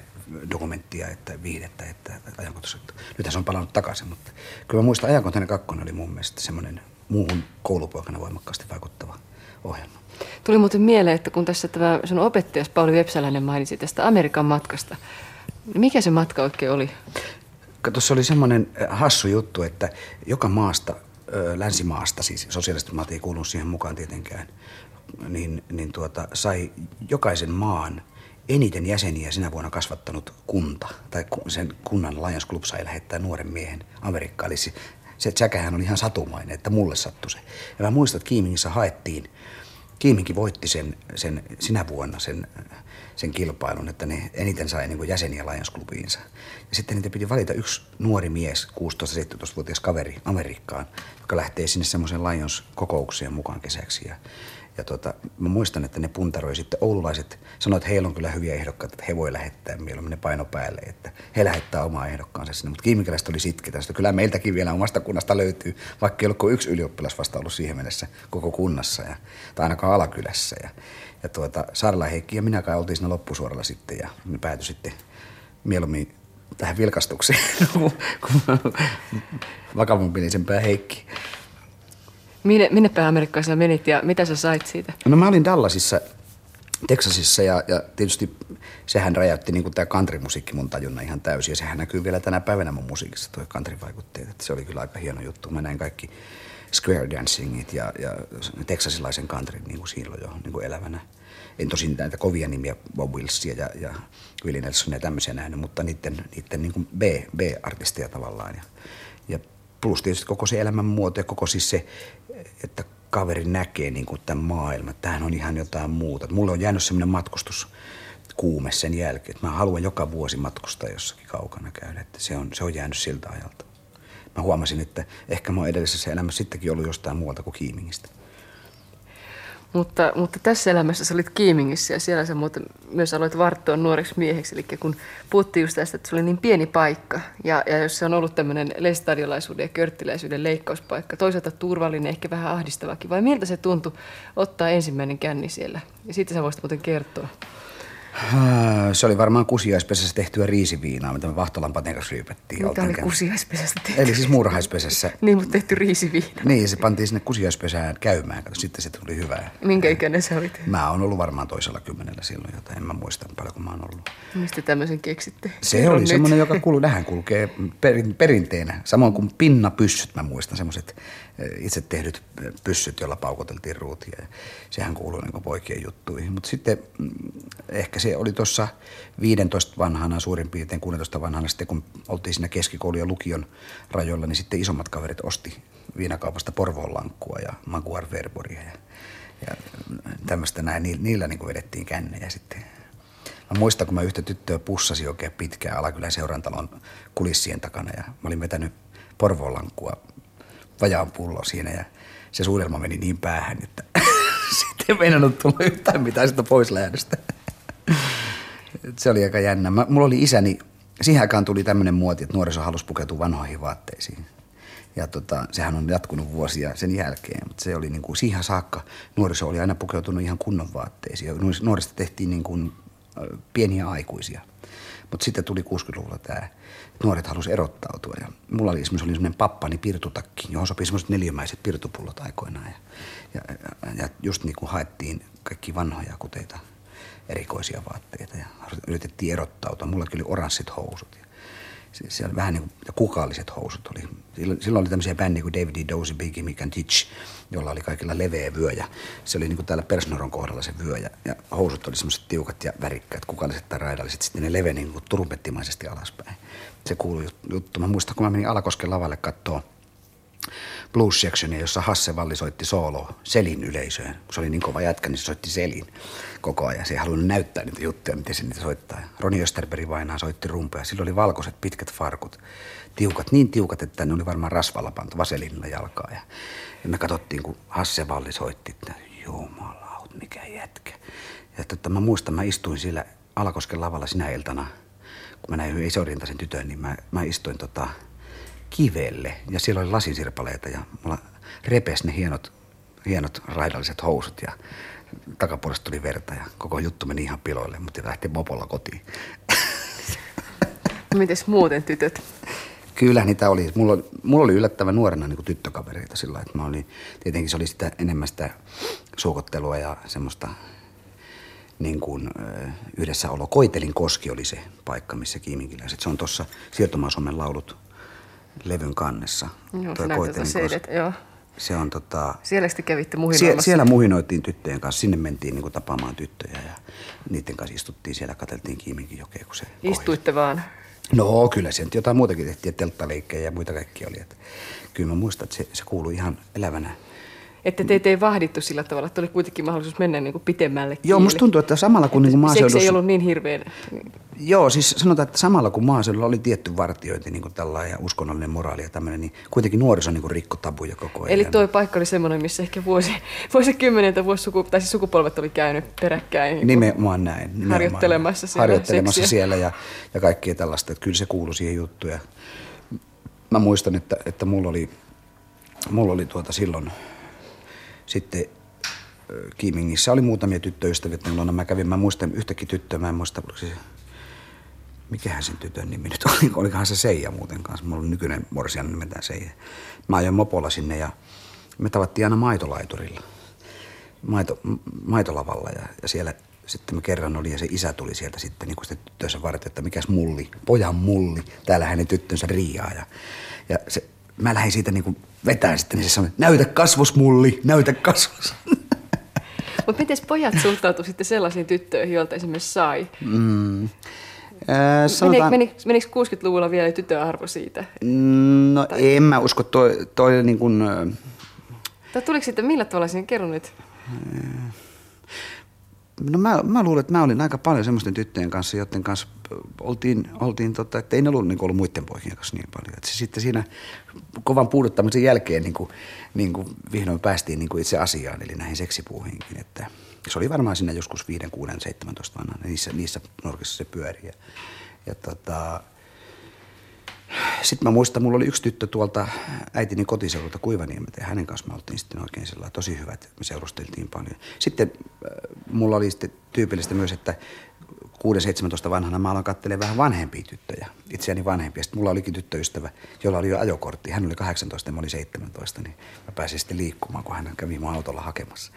Speaker 3: dokumenttia että viihdettä että ajankohtaisuutta. Nythän se on palannut takaisin, mutta kyllä mä muistan, ajankohtainen kakkonen oli mun mielestä semmoinen muuhun koulupoikana voimakkaasti vaikuttava ohjelma.
Speaker 2: Tuli muuten mieleen, että kun tässä tämä sun opettajas Pauli Vepsäläinen mainitsi tästä Amerikan matkasta, niin mikä se matka oikein oli?
Speaker 3: Tuossa oli semmoinen hassu juttu, että joka maasta, länsimaasta, siis sosiaalisesti maat ei kuulu siihen mukaan tietenkään, niin, niin tuota, sai jokaisen maan eniten jäseniä sinä vuonna kasvattanut kunta, tai sen kunnan Lions Club sai lähettää nuoren miehen Amerikkaan. Eli se, tsäkähän oli ihan satumainen, että mulle sattui se. Ja mä muistan, että Kiimingissä haettiin, Kiiminki voitti sen, sen sinä vuonna sen, sen kilpailun, että ne eniten sai niin jäseniä Lions Clubiinsa. Ja sitten niitä piti valita yksi nuori mies, 16-17-vuotias kaveri Amerikkaan, joka lähtee sinne semmoisen Lions-kokoukseen mukaan kesäksi. Ja ja tota, mä muistan, että ne puntaroi sitten oululaiset, sanoivat, että heillä on kyllä hyviä ehdokkaita, että he voi lähettää mieluummin ne paino päälle, että he lähettää omaa ehdokkaansa sinne. Mutta kiimikäläiset oli sitketä, että kyllä meiltäkin vielä omasta kunnasta löytyy, vaikka ei ollut kuin yksi ylioppilas vasta ollut siihen mennessä koko kunnassa, ja, tai ainakaan alakylässä. Ja, ja tuota, Sarla Heikki ja minä kai oltiin siinä loppusuoralla sitten, ja ne päätyi sitten mieluummin tähän vilkastukseen <laughs> vakavampinisempää Heikki.
Speaker 2: Minne, minnepä Amerikkaan sä menit ja mitä sä sait siitä?
Speaker 3: No mä olin Dallasissa, Texasissa ja, ja tietysti sehän räjäytti niin tämä country-musiikki mun tajunnan ihan täysin. Ja sehän näkyy vielä tänä päivänä mun musiikissa, tuo country-vaikutteet. Että se oli kyllä aika hieno juttu. Mä näin kaikki square dancingit ja, ja texasilaisen country niin kuin silloin jo niin kuin elävänä. En tosin näitä kovia nimiä, Bob Wilsia ja, ja Willie Nelsonia ja tämmöisiä nähnyt, mutta niiden, niiden niin kuin B, B-artisteja tavallaan. Ja, ja plus tietysti koko se elämänmuoto ja koko siis se että kaveri näkee niin kuin tämän maailman, tämähän on ihan jotain muuta. Mulle on jäänyt semmoinen matkustus kuume sen jälkeen, että mä haluan joka vuosi matkustaa jossakin kaukana käydä, että se on, se on jäänyt siltä ajalta. Mä huomasin, että ehkä mä oon edellisessä elämässä sittenkin ollut jostain muualta kuin Kiimingistä.
Speaker 2: Mutta, mutta tässä elämässä sä olit Kiimingissä ja siellä sä muuten myös aloit varttua nuoreksi mieheksi. Eli kun puhuttiin just tästä, että se oli niin pieni paikka ja, ja jos se on ollut tämmöinen lestadiolaisuuden ja körttiläisyyden leikkauspaikka, toisaalta turvallinen, ehkä vähän ahdistavakin, vai miltä se tuntui ottaa ensimmäinen känni siellä? Ja siitä sä voisit muuten kertoa.
Speaker 3: Se oli varmaan kusiaispesässä tehtyä riisiviinaa, mitä me Vahtolan paten kanssa ryypättiin.
Speaker 2: Mitä oli kusiaispesässä tehty?
Speaker 3: Eli siis muurahaispesässä. <laughs>
Speaker 2: niin, mutta tehty riisiviina.
Speaker 3: Niin, se pantiin sinne kusiaispesään käymään, kato, sitten se tuli hyvää.
Speaker 2: Minkä ikäinen sä olit?
Speaker 3: Mä oon ollut varmaan toisella kymmenellä silloin, jota en mä muista paljon kun mä oon ollut.
Speaker 2: Mistä tämmöisen keksitte?
Speaker 3: Se Kerron oli semmoinen, joka kuuluu, <laughs> tähän kulkee perinteenä. Samoin kuin pinnapyssyt, mä muistan semmoiset itse tehdyt pyssyt, joilla paukoteltiin ruutia. Ja sehän kuuluu niin poikien juttuihin. Mutta sitten mm, ehkä se oli tuossa 15 vanhana, suurin piirtein 16 vanhana, sitten kun oltiin siinä keskikoulu- ja lukion rajoilla, niin sitten isommat kaverit osti viinakaupasta Porvoon lankkua ja Maguar Verboria ja, ja tämmöistä näin. Niillä niin vedettiin kännejä sitten. Mä muistan, kun mä yhtä tyttöä pussasi oikein pitkään Alakylän seurantalon kulissien takana ja mä olin vetänyt Porvoon lankkua vajaan pullo siinä ja se suudelma meni niin päähän, että <laughs> sitten ei meinannut tulla yhtään mitään sitä pois lähdöstä. se oli aika jännä. Mä, mulla oli isäni, siihen aikaan tuli tämmöinen muoti, että nuoriso halusi pukeutua vanhoihin vaatteisiin. Ja tota, sehän on jatkunut vuosia sen jälkeen, mutta se oli niin kuin siihen saakka nuoriso oli aina pukeutunut ihan kunnon vaatteisiin. Nuorista tehtiin niin kuin pieniä aikuisia. Mutta sitten tuli 60-luvulla tämä nuoret halusivat erottautua. Ja mulla oli esimerkiksi oli semmoinen pappani pirtutakki, johon sopii semmoiset neljämäiset pirtupullot aikoinaan. Ja, ja, ja just niin kuin haettiin kaikki vanhoja kuteita erikoisia vaatteita ja yritettiin erottautua. Mulla oli oranssit housut ja siellä vähän niin kuin, kukalliset housut oli. Silloin oli tämmöisiä bändiä kuin David E. Dozy, Biggie Mick and Titch, jolla oli kaikilla leveä vyö ja se oli niin kuin täällä Persnoron kohdalla se vyö ja, ja housut oli semmoiset tiukat ja värikkäät, kukalliset tai raidalliset. Sitten ne leveni niin kuin trumpettimaisesti alaspäin. Se kuului juttu. Mä muistan, kun mä menin Alakosken lavalle katsoa blues sectionia, jossa Hasse Valli soitti soolo Selin yleisöön. Kun se oli niin kova jätkä, niin se soitti Selin koko ajan. Se ei halunnut näyttää niitä juttuja, miten se niitä soittaa. Roni Österberg vainaa soitti rumpeja. Sillä oli valkoiset pitkät farkut, tiukat, niin tiukat, että ne oli varmaan rasvalla pantu vaselinilla jalkaa. Ja, ja me katsottiin, kun Hasse Valli soitti, että jumalaut, mikä jätkä. Ja tota, mä muistan, mä istuin siellä Alakosken lavalla sinä iltana, mä näin yhden isorientaisen tytön, niin mä, mä istuin tota, kivelle ja siellä oli lasinsirpaleita ja mulla repes ne hienot, hienot raidalliset housut ja takapuolesta tuli verta ja koko juttu meni ihan piloille, mutta lähti mopolla kotiin. <laughs>
Speaker 2: Mites muuten tytöt?
Speaker 3: Kyllä niitä oli. Mulla, oli, mulla oli yllättävän nuorena niin kuin tyttökavereita sillä että mä olin, tietenkin se oli sitä enemmän sitä suokottelua ja semmoista niin kuin, yhdessäolo. Koitelin koski oli se paikka, missä kiiminkiläiset. Se on tuossa Siirtomaasomen laulut levyn kannessa.
Speaker 2: Joo, se näyttää seidet, joo.
Speaker 3: Se on tota...
Speaker 2: Siellä sitten kävitte muhinoimassa?
Speaker 3: Sie, siellä muhinoitiin tyttöjen kanssa. Sinne mentiin niin kuin, tapaamaan tyttöjä ja niiden kanssa istuttiin siellä, katseltiin Kiiminkin jokea, kun se
Speaker 2: Istuitte kohdi. vaan?
Speaker 3: No kyllä, se jotain muutakin tehtiin, telttaleikkejä ja muita kaikki oli. Että, kyllä mä muistan, että se, se kuului ihan elävänä
Speaker 2: että teitä ei vahdittu sillä tavalla, että oli kuitenkin mahdollisuus mennä niin kuin pitemmälle.
Speaker 3: Joo, musta tuntuu, että samalla kun niin maaseudussa...
Speaker 2: ei ollut niin hirveän...
Speaker 3: Joo, siis sanotaan, että samalla kun maaseudulla oli tietty vartiointi niin kuin tällainen ja uskonnollinen moraali ja tämmöinen, niin kuitenkin nuoriso niin rikko tabuja koko ajan.
Speaker 2: Eli toi paikka oli semmoinen, missä ehkä vuosi, <laughs> vuosi suku, tai siis sukupolvet oli käynyt peräkkäin. Niin
Speaker 3: nimenomaan näin. Nimenomaan
Speaker 2: harjoittelemassa siellä
Speaker 3: Harjoittelemassa seksiä. siellä ja, ja kaikkea tällaista, että kyllä se kuului siihen juttuun. mä muistan, että, että mulla oli, mulla oli tuota silloin sitten Kiimingissä oli muutamia tyttöystäviä, luona mä kävin, mä muistan yhtäkin tyttöä, mä en muista, se, mikähän sen tytön nimi nyt oli, <laughs> olikohan se Seija muuten kanssa, mulla oli nykyinen morsian nimeltään Seija. Mä ajoin mopolla sinne ja me tavattiin aina maitolaiturilla, maito, maitolavalla ja, ja siellä sitten me kerran oli ja se isä tuli sieltä sitten niin sitten tyttönsä varten, että mikäs mulli, pojan mulli, täällä hänen tyttönsä riiaa ja, ja se, mä lähdin siitä niin kuin vetää sitten, niin se sanoi, näytä kasvos mulli, näytä kasvos.
Speaker 2: Mutta miten pojat suhtautuivat sitten sellaisiin tyttöihin, joilta esimerkiksi sai? Mm. Äh,
Speaker 3: sanotaan...
Speaker 2: Menikö, menikö 60-luvulla vielä tytöarvo siitä?
Speaker 3: No tai... en mä usko, toi, toi niin kuin...
Speaker 2: Tai tuliko sitten millä tavalla siihen kerron nyt?
Speaker 3: Äh, No mä, mä luulen, että mä olin aika paljon semmoisten tyttöjen kanssa, joiden kanssa oltiin, oltiin tota, että ei ne ollut, niin ollut muiden poikien kanssa niin paljon. Että se sitten siinä kovan puuduttamisen jälkeen niin kuin, niin kuin vihdoin päästiin niin kuin itse asiaan, eli näihin seksipuuhinkin. Että se oli varmaan siinä joskus 5, 6, 17 vanhana, niissä, niissä nurkissa se pyöri. Ja, ja tota, sitten mä muistan, mulla oli yksi tyttö tuolta äitini kotiseudulta Kuivaniemeltä ja hänen kanssa me oltiin sitten oikein sillä tosi hyvät, me seurusteltiin paljon. Sitten äh, mulla oli sitten tyypillistä myös, että 6-17 vanhana mä aloin katselemaan vähän vanhempia tyttöjä, itseäni vanhempia. Sitten mulla olikin tyttöystävä, jolla oli jo ajokortti. Hän oli 18 ja mä olin 17, niin mä pääsin sitten liikkumaan, kun hän kävi mun autolla hakemassa.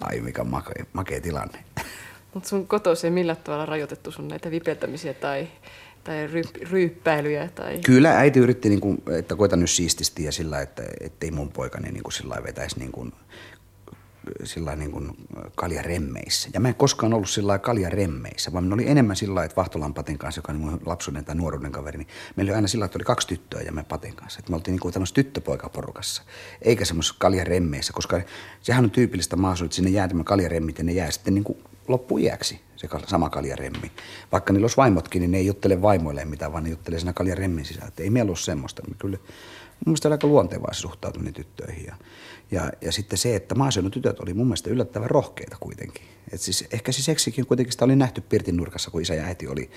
Speaker 3: Ai mikä makea, makea tilanne.
Speaker 2: Mutta sun kotosi ei tavalla rajoitettu sun näitä vipeltämisiä tai tai ry- ryyppäilyjä? Tai...
Speaker 3: Kyllä äiti yritti, niin kuin, että koita nyt siististi ja sillä, että ei mun poikani niin kuin sillä vetäisi niin kuin, sillä niin kuin kaljaremmeissä. Ja mä en koskaan ollut sillä kaljaremmeissä, vaan oli enemmän sillä että Vahtolan Paten kanssa, joka on mun lapsuuden tai nuoruuden kaveri, niin meillä oli aina sillä että oli kaksi tyttöä ja me Paten kanssa. Että me oltiin niin kuin tämmöisessä tyttöpoikaporukassa, eikä semmoisessa kaljaremmeissä, koska sehän on tyypillistä maasua, että sinne jää tämä kaljaremmit ja ne jää sitten niin kuin loppuiäksi se sama kaljaremmi. Vaikka niillä olisi vaimotkin, niin ne ei juttele vaimoilleen mitään, vaan ne juttelee siinä kaljaremmin sisällä. Ei meillä ole semmoista. Me kyllä, mun mielestä aika luontevaa se suhtautuminen tyttöihin. Ja, ja, ja, sitten se, että maaseudun tytöt oli mun mielestä yllättävän rohkeita kuitenkin. Et siis, ehkä se seksikin kuitenkin sitä oli nähty Pirtin nurkassa, kun isä ja äiti oli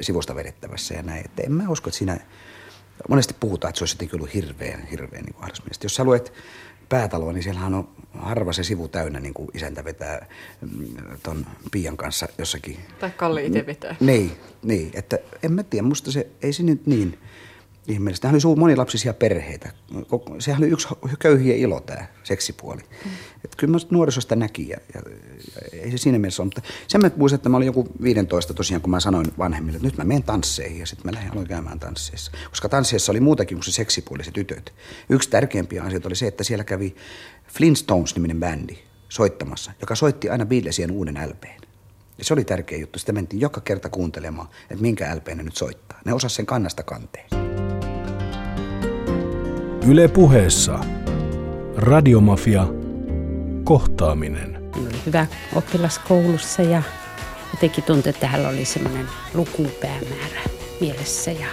Speaker 3: sivusta vedettävässä ja näin. Että en mä usko, että siinä monesti puhutaan, että se olisi jotenkin ollut hirveän, hirveän niin Jos sä luet päätaloa, niin siellähän on harva se sivu täynnä, niin kuin isäntä vetää mm, ton Pian kanssa jossakin.
Speaker 2: Tai Kalli itse vetää.
Speaker 3: Niin, niin, että en mä tiedä, musta se, ei se nyt niin, ihmeellistä. Hän oli monilapsisia perheitä. Sehän oli yksi köyhien ilo tämä seksipuoli. Mm. Että kyllä mä nuorisosta näki ja, ja, ja, ei se siinä mielessä ole. Mutta sen mä muistan, että mä olin joku 15 tosiaan, kun mä sanoin vanhemmille, että nyt mä menen tansseihin ja sitten mä lähdin aloin käymään tansseissa. Koska tansseissa oli muutakin kuin se seksipuoli, se tytöt. Yksi tärkeimpiä asioita oli se, että siellä kävi Flintstones-niminen bändi soittamassa, joka soitti aina Beatlesien uuden LPn. Ja se oli tärkeä juttu. Sitä mentiin joka kerta kuuntelemaan, että minkä LP ne nyt soittaa. Ne osasivat sen kannasta kanteen.
Speaker 1: Yle puheessa. Radiomafia. Kohtaaminen.
Speaker 7: Hän oli hyvä oppilas koulussa ja jotenkin tuntui, että hänellä oli semmoinen lukupäämäärä mielessä. Ja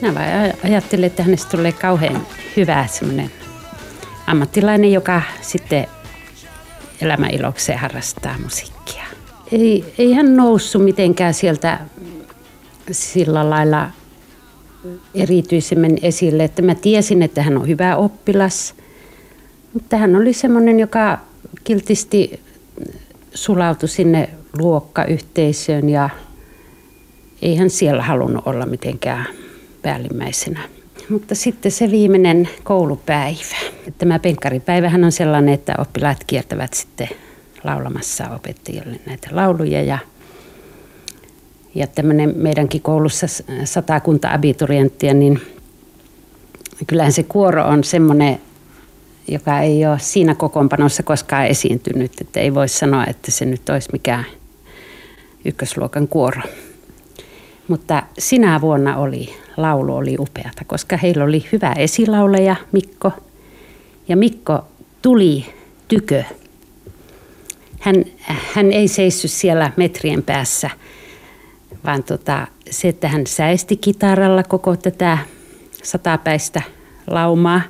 Speaker 7: minä ajattelin, että hänestä tulee kauhean hyvä semmoinen ammattilainen, joka sitten elämän ilokseen harrastaa musiikkia. Ei, ei hän noussut mitenkään sieltä sillä lailla erityisemmin esille, että mä tiesin, että hän on hyvä oppilas, mutta hän oli semmoinen, joka kiltisti sulautui sinne luokkayhteisöön ja ei hän siellä halunnut olla mitenkään päällimmäisenä. Mutta sitten se viimeinen koulupäivä. Tämä penkkaripäivähän on sellainen, että oppilaat kiertävät sitten laulamassa opettajille näitä lauluja ja ja tämmöinen meidänkin koulussa satakunta abiturienttia, niin kyllähän se kuoro on semmoinen, joka ei ole siinä kokoonpanossa koskaan esiintynyt, että ei voi sanoa, että se nyt olisi mikään ykkösluokan kuoro. Mutta sinä vuonna oli, laulu oli upeata, koska heillä oli hyvä esilauleja Mikko. Ja Mikko tuli tykö. Hän, hän ei seissyt siellä metrien päässä, vaan tota, se, että hän säisti kitaralla koko tätä satapäistä laumaa.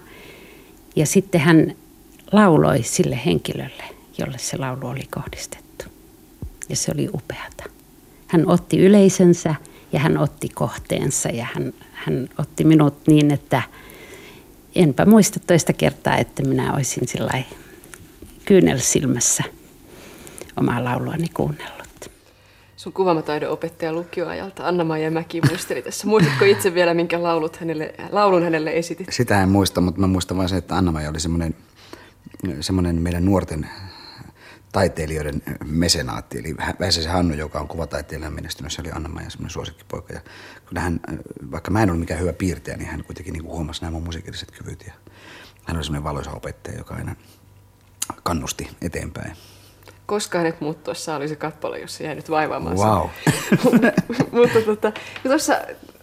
Speaker 7: Ja sitten hän lauloi sille henkilölle, jolle se laulu oli kohdistettu. Ja se oli upeata. Hän otti yleisönsä ja hän otti kohteensa ja hän, hän otti minut niin, että enpä muista toista kertaa, että minä olisin sillä kyynelsilmässä omaa lauluani kuunnellut.
Speaker 2: Sun kuvamataidon opettaja lukioajalta Anna-Maija Mäki muisteli tässä. Muistatko itse vielä, minkä laulut hänelle, laulun hänelle esitit?
Speaker 3: Sitä en muista, mutta mä muistan vain se, että Anna-Maija oli semmoinen, semmoinen meidän nuorten taiteilijoiden mesenaatti, eli Väisäsen Hannu, joka on kuvataiteilijan menestynyt, se oli Anna-Maija semmoinen suosikkipoika. Ja hän, vaikka mä en ollut mikään hyvä piirtäjä, niin hän kuitenkin niin huomasi nämä mun musiikilliset kyvyt. Ja hän oli semmoinen valoisa opettaja, joka aina kannusti eteenpäin.
Speaker 2: Koska hänet muuttuessa oli se kappale, jossa jäi nyt vaivaamaan.
Speaker 3: Wow. <laughs>
Speaker 2: Mutta tota, tuossa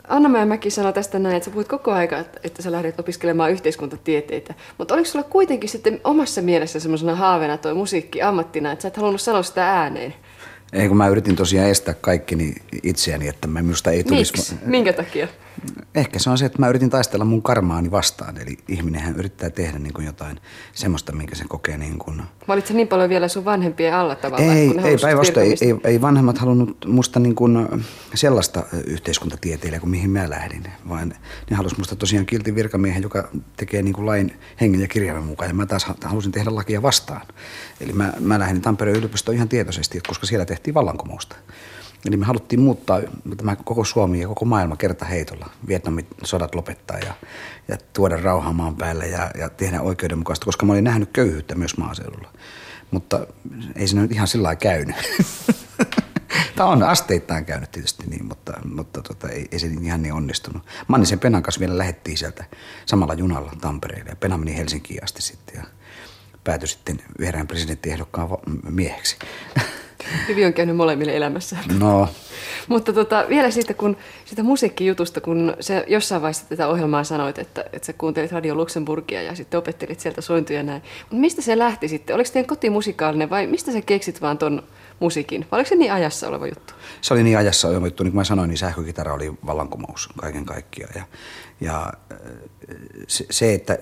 Speaker 2: anna Mäki sanoi tästä näin, että sä puhuit koko aika, että, että sä lähdet opiskelemaan yhteiskuntatieteitä. Mutta oliko sulla kuitenkin sitten omassa mielessä semmoisena haaveena toi musiikki ammattina, että sä et halunnut sanoa sitä ääneen?
Speaker 3: Ei, kun mä yritin tosiaan estää kaikki niin itseäni, että mä minusta ei tulisi...
Speaker 2: Miksi? Minkä takia?
Speaker 3: Ehkä se on se, että mä yritin taistella mun karmaani vastaan. Eli ihminenhän yrittää tehdä niin kuin jotain semmoista, minkä se kokee niin kuin...
Speaker 2: Valitsit niin paljon vielä sun vanhempien alla tavallaan?
Speaker 3: Ei, ei päinvastoin. Ei, ei, ei, vanhemmat halunnut musta niin kuin sellaista yhteiskuntatieteilijää kuin mihin mä lähdin. Vaan ne halusivat musta tosiaan kiltin virkamiehen, joka tekee niin kuin lain hengen ja kirjaimen mukaan. Ja mä taas halusin tehdä lakia vastaan. Eli mä, mä lähdin Tampereen yliopistoon ihan tietoisesti, koska siellä tehtiin vallankumousta. Eli me haluttiin muuttaa tämä koko Suomi ja koko maailma kerta heitolla. Vietnamin sodat lopettaa ja, ja tuoda rauhaa maan päälle ja, ja tehdä oikeudenmukaista, koska mä olin nähnyt köyhyyttä myös maaseudulla. Mutta ei se nyt ihan sillä lailla käynyt. <laughs> Tämä on asteittain käynyt tietysti niin, mutta, mutta tota, ei, ei se ihan niin onnistunut. Mannisen Penan kanssa vielä lähettiin sieltä samalla junalla Tampereelle ja Pena meni Helsinkiin asti sitten ja päätyi sitten vihreän presidenttiehdokkaan mieheksi. <laughs> <laughs>
Speaker 2: Hyvin on käynyt molemmille elämässä.
Speaker 3: No.
Speaker 2: Mutta tota, vielä siitä, kun, siitä musiikkijutusta, kun se jossain vaiheessa tätä ohjelmaa sanoit, että, että sä kuuntelit Radio Luxemburgia ja sitten opettelit sieltä sointuja näin. Mutta mistä se lähti sitten? Oliko teidän koti musikaalinen vai mistä sä keksit vaan ton musiikin? Vai oliko se niin ajassa oleva juttu?
Speaker 3: Se oli niin ajassa oleva juttu. Niin kuin mä sanoin, niin sähkökitara oli vallankumous kaiken kaikkiaan. Ja, ja se, se, että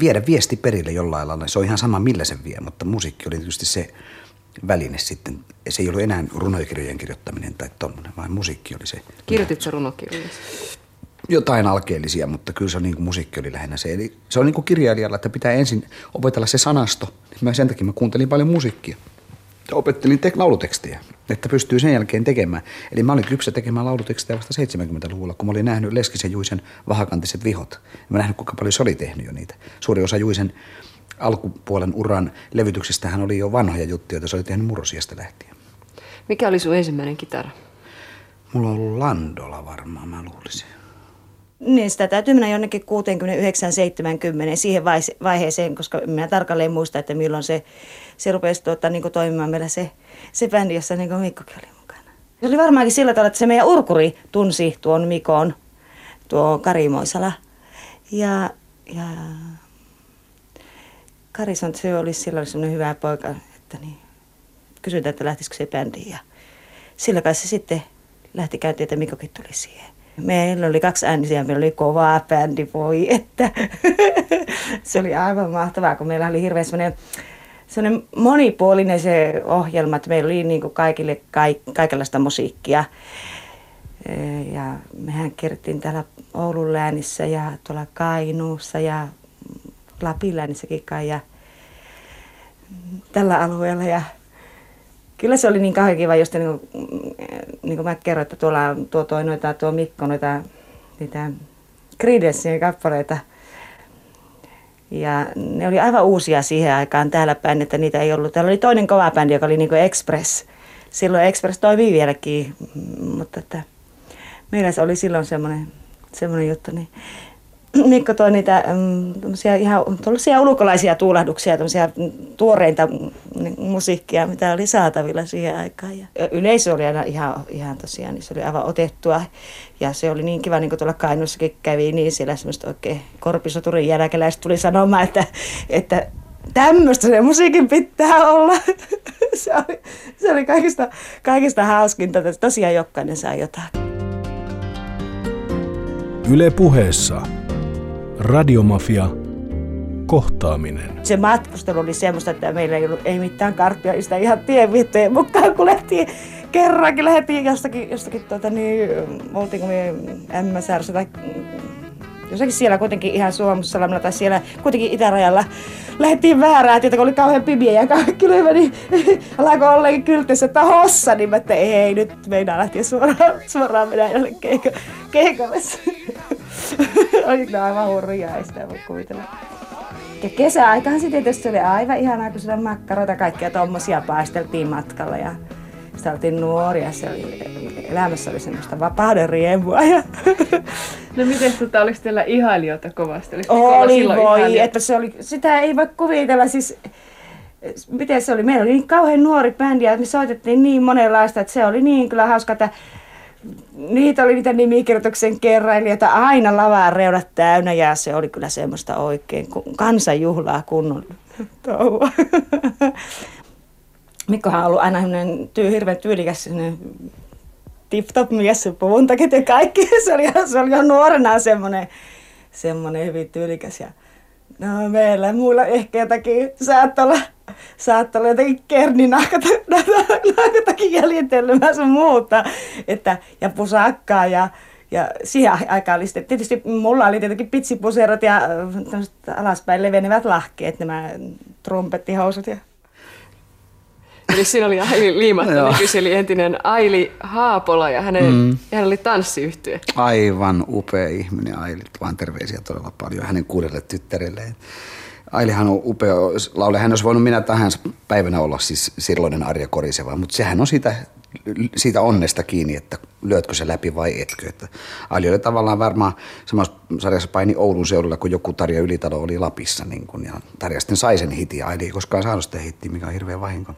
Speaker 3: viedä viesti perille jollain lailla, se on ihan sama millä se vie, mutta musiikki oli tietysti se, väline sitten. Se ei ollut enää runokirjojen kirjoittaminen tai tuommoinen, vaan musiikki oli se.
Speaker 2: Kirjoititko runokirjoja?
Speaker 3: Jotain alkeellisia, mutta kyllä se on niin kuin musiikki oli lähinnä se. Eli se on niin kuin kirjailijalla, että pitää ensin opetella se sanasto. Mä sen takia mä kuuntelin paljon musiikkia. opettelin tek- laulutekstiä, että pystyy sen jälkeen tekemään. Eli mä olin kypsä tekemään laulutekstiä vasta 70-luvulla, kun mä olin nähnyt Leskisen Juisen vahakantiset vihot. Mä nähnyt, kuinka paljon se oli tehnyt jo niitä. Suuri osa Juisen alkupuolen uran levytyksistä hän oli jo vanhoja juttuja, joita se oli tehnyt murrosiasta lähtien.
Speaker 2: Mikä oli sun ensimmäinen kitara?
Speaker 3: Mulla on ollut Landola varmaan, mä luulisin.
Speaker 8: Niin, sitä täytyy mennä jonnekin 69-70 siihen vaiheeseen, koska minä tarkalleen muista, että milloin se, se rupesi tuota, niin toimimaan meillä se, se bändi, jossa niin Mikkokin oli mukana. Se oli varmaankin sillä tavalla, että se meidän urkuri tunsi tuon Mikon, tuo Kari Moisala. Ja, ja Kari sanoi, että se oli silloin semmoinen hyvä poika, että niin, kysytään, että lähtisikö se bändiin. Ja sillä kai se sitten lähti käyntiin, että Mikkokin tuli siihen. Meillä oli kaksi äänisiä, meillä oli kova bändi, voi että. <laughs> se oli aivan mahtavaa, kun meillä oli hirveän semmoinen sellainen monipuolinen se ohjelma, että meillä oli niin kuin kaikille kaik, kaikenlaista musiikkia. Ja mehän kerttiin täällä Oulun läänissä ja tuolla Kainuussa ja Lapin läänissäkin kai ja tällä alueella. Ja kyllä se oli niin kauhean kiva, just niin kuin, niin kuin mä kerroin, että tuolla tuo toi noita, tuo Mikko noita niitä Creedensin kappaleita. Ja ne oli aivan uusia siihen aikaan täällä päin, että niitä ei ollut. Täällä oli toinen kova bändi, joka oli niin kuin Express. Silloin Express toimii vieläkin, mutta että meillä se oli silloin semmoinen, semmoinen juttu. Niin <clears throat> Mikko toi niitä um, ihan ulkolaisia tuulahduksia, tuoreinta musiikkia, mitä oli saatavilla siihen aikaan. Ja yleisö oli aina ihan, ihan tosiaan, niin se oli aivan otettua. Ja se oli niin kiva, niin kuin tuolla Kainuussakin kävi, niin siellä semmoista oikein korpisoturin jälkeläiset tuli sanomaan, että, että tämmöistä se musiikin pitää olla. <laughs> se, oli, se oli kaikista, kaikista hauskinta, että tosiaan jokainen saa jotain.
Speaker 1: Yle puheessa Radiomafia. Kohtaaminen.
Speaker 8: Se matkustelu oli semmoista, että meillä ei ollut ei mitään karttia, sitä ihan tienviittojen mukaan, kun lähtiin kerrankin lähdettiin jostakin, jostakin tuota, niin, oltiinko me MSR tai jossakin siellä kuitenkin ihan Suomussalamilla tai siellä kuitenkin itärajalla lähdettiin väärää tietä, kun oli kauhean pimiä ja kylmä, niin <laughs> alkoi ollakin kyltissä, että hossa, niin mä että ei, nyt meidän lähtiä suoraan, suoraan Venäjälle keikalle. <laughs> oli kyllä aivan hurjaa, ei sitä voi kuvitella. Ja kesäaikaan sitten tietysti oli aivan ihanaa, kun sitä makkaroita kaikkia tommosia paisteltiin matkalla ja sitä oltiin nuoria, se oli, elämässä oli semmoista vapauden riemua. Ja <laughs>
Speaker 2: no miten tota, olisi teillä ihailijoita kovasti?
Speaker 8: oli voi, ihailijoita? että se oli, sitä ei voi kuvitella, siis miten se oli, meillä oli niin kauhean nuori bändi ja me soitettiin niin monenlaista, että se oli niin kyllä hauska, että niitä oli niitä nimikirjoituksen kerrailijoita aina lavaan reunat täynnä ja se oli kyllä semmoista oikein kansanjuhlaa kunnon touhua. <laughs> Mikkohan on ollut aina tyy, hirveän tyylikäs tip-top mies, puvun ja kaikki. <laughs> Se oli, se oli jo nuorena semmoinen, semmoinen hyvin tyylikäs. Ja, no meillä muilla ehkä jotakin saattoi olla saattoi olla jotenkin kerninahkatakin <laughs> jäljittelemään sun muuta. Että, ja pusakkaa ja, ja siihen aikaan oli sitten, tietysti mulla oli tietenkin pitsipuserot ja alaspäin levenevät lahkeet, nämä trumpettihousut ja
Speaker 2: Eli siinä oli Aili Liimatta, kyseli entinen Aili Haapola ja hänen, mm. hän oli tanssiyhtyö.
Speaker 3: Aivan upea ihminen Aili, vaan terveisiä todella paljon hänen kuudelle tyttärelleen. Ailihan on upea laulaja. Hän olisi voinut minä tahansa päivänä olla siis silloinen Arja Koriseva, mutta sehän on siitä, siitä onnesta kiinni, että lyötkö se läpi vai etkö. Että Ali oli tavallaan varmaan samassa sarjassa paini Oulun seudulla, kun joku Tarja Ylitalo oli Lapissa. Niin kun, ja Tarja sitten sai sen hitin, Ali ei koskaan saanut sitä hittiä, mikä on hirveä vahinko.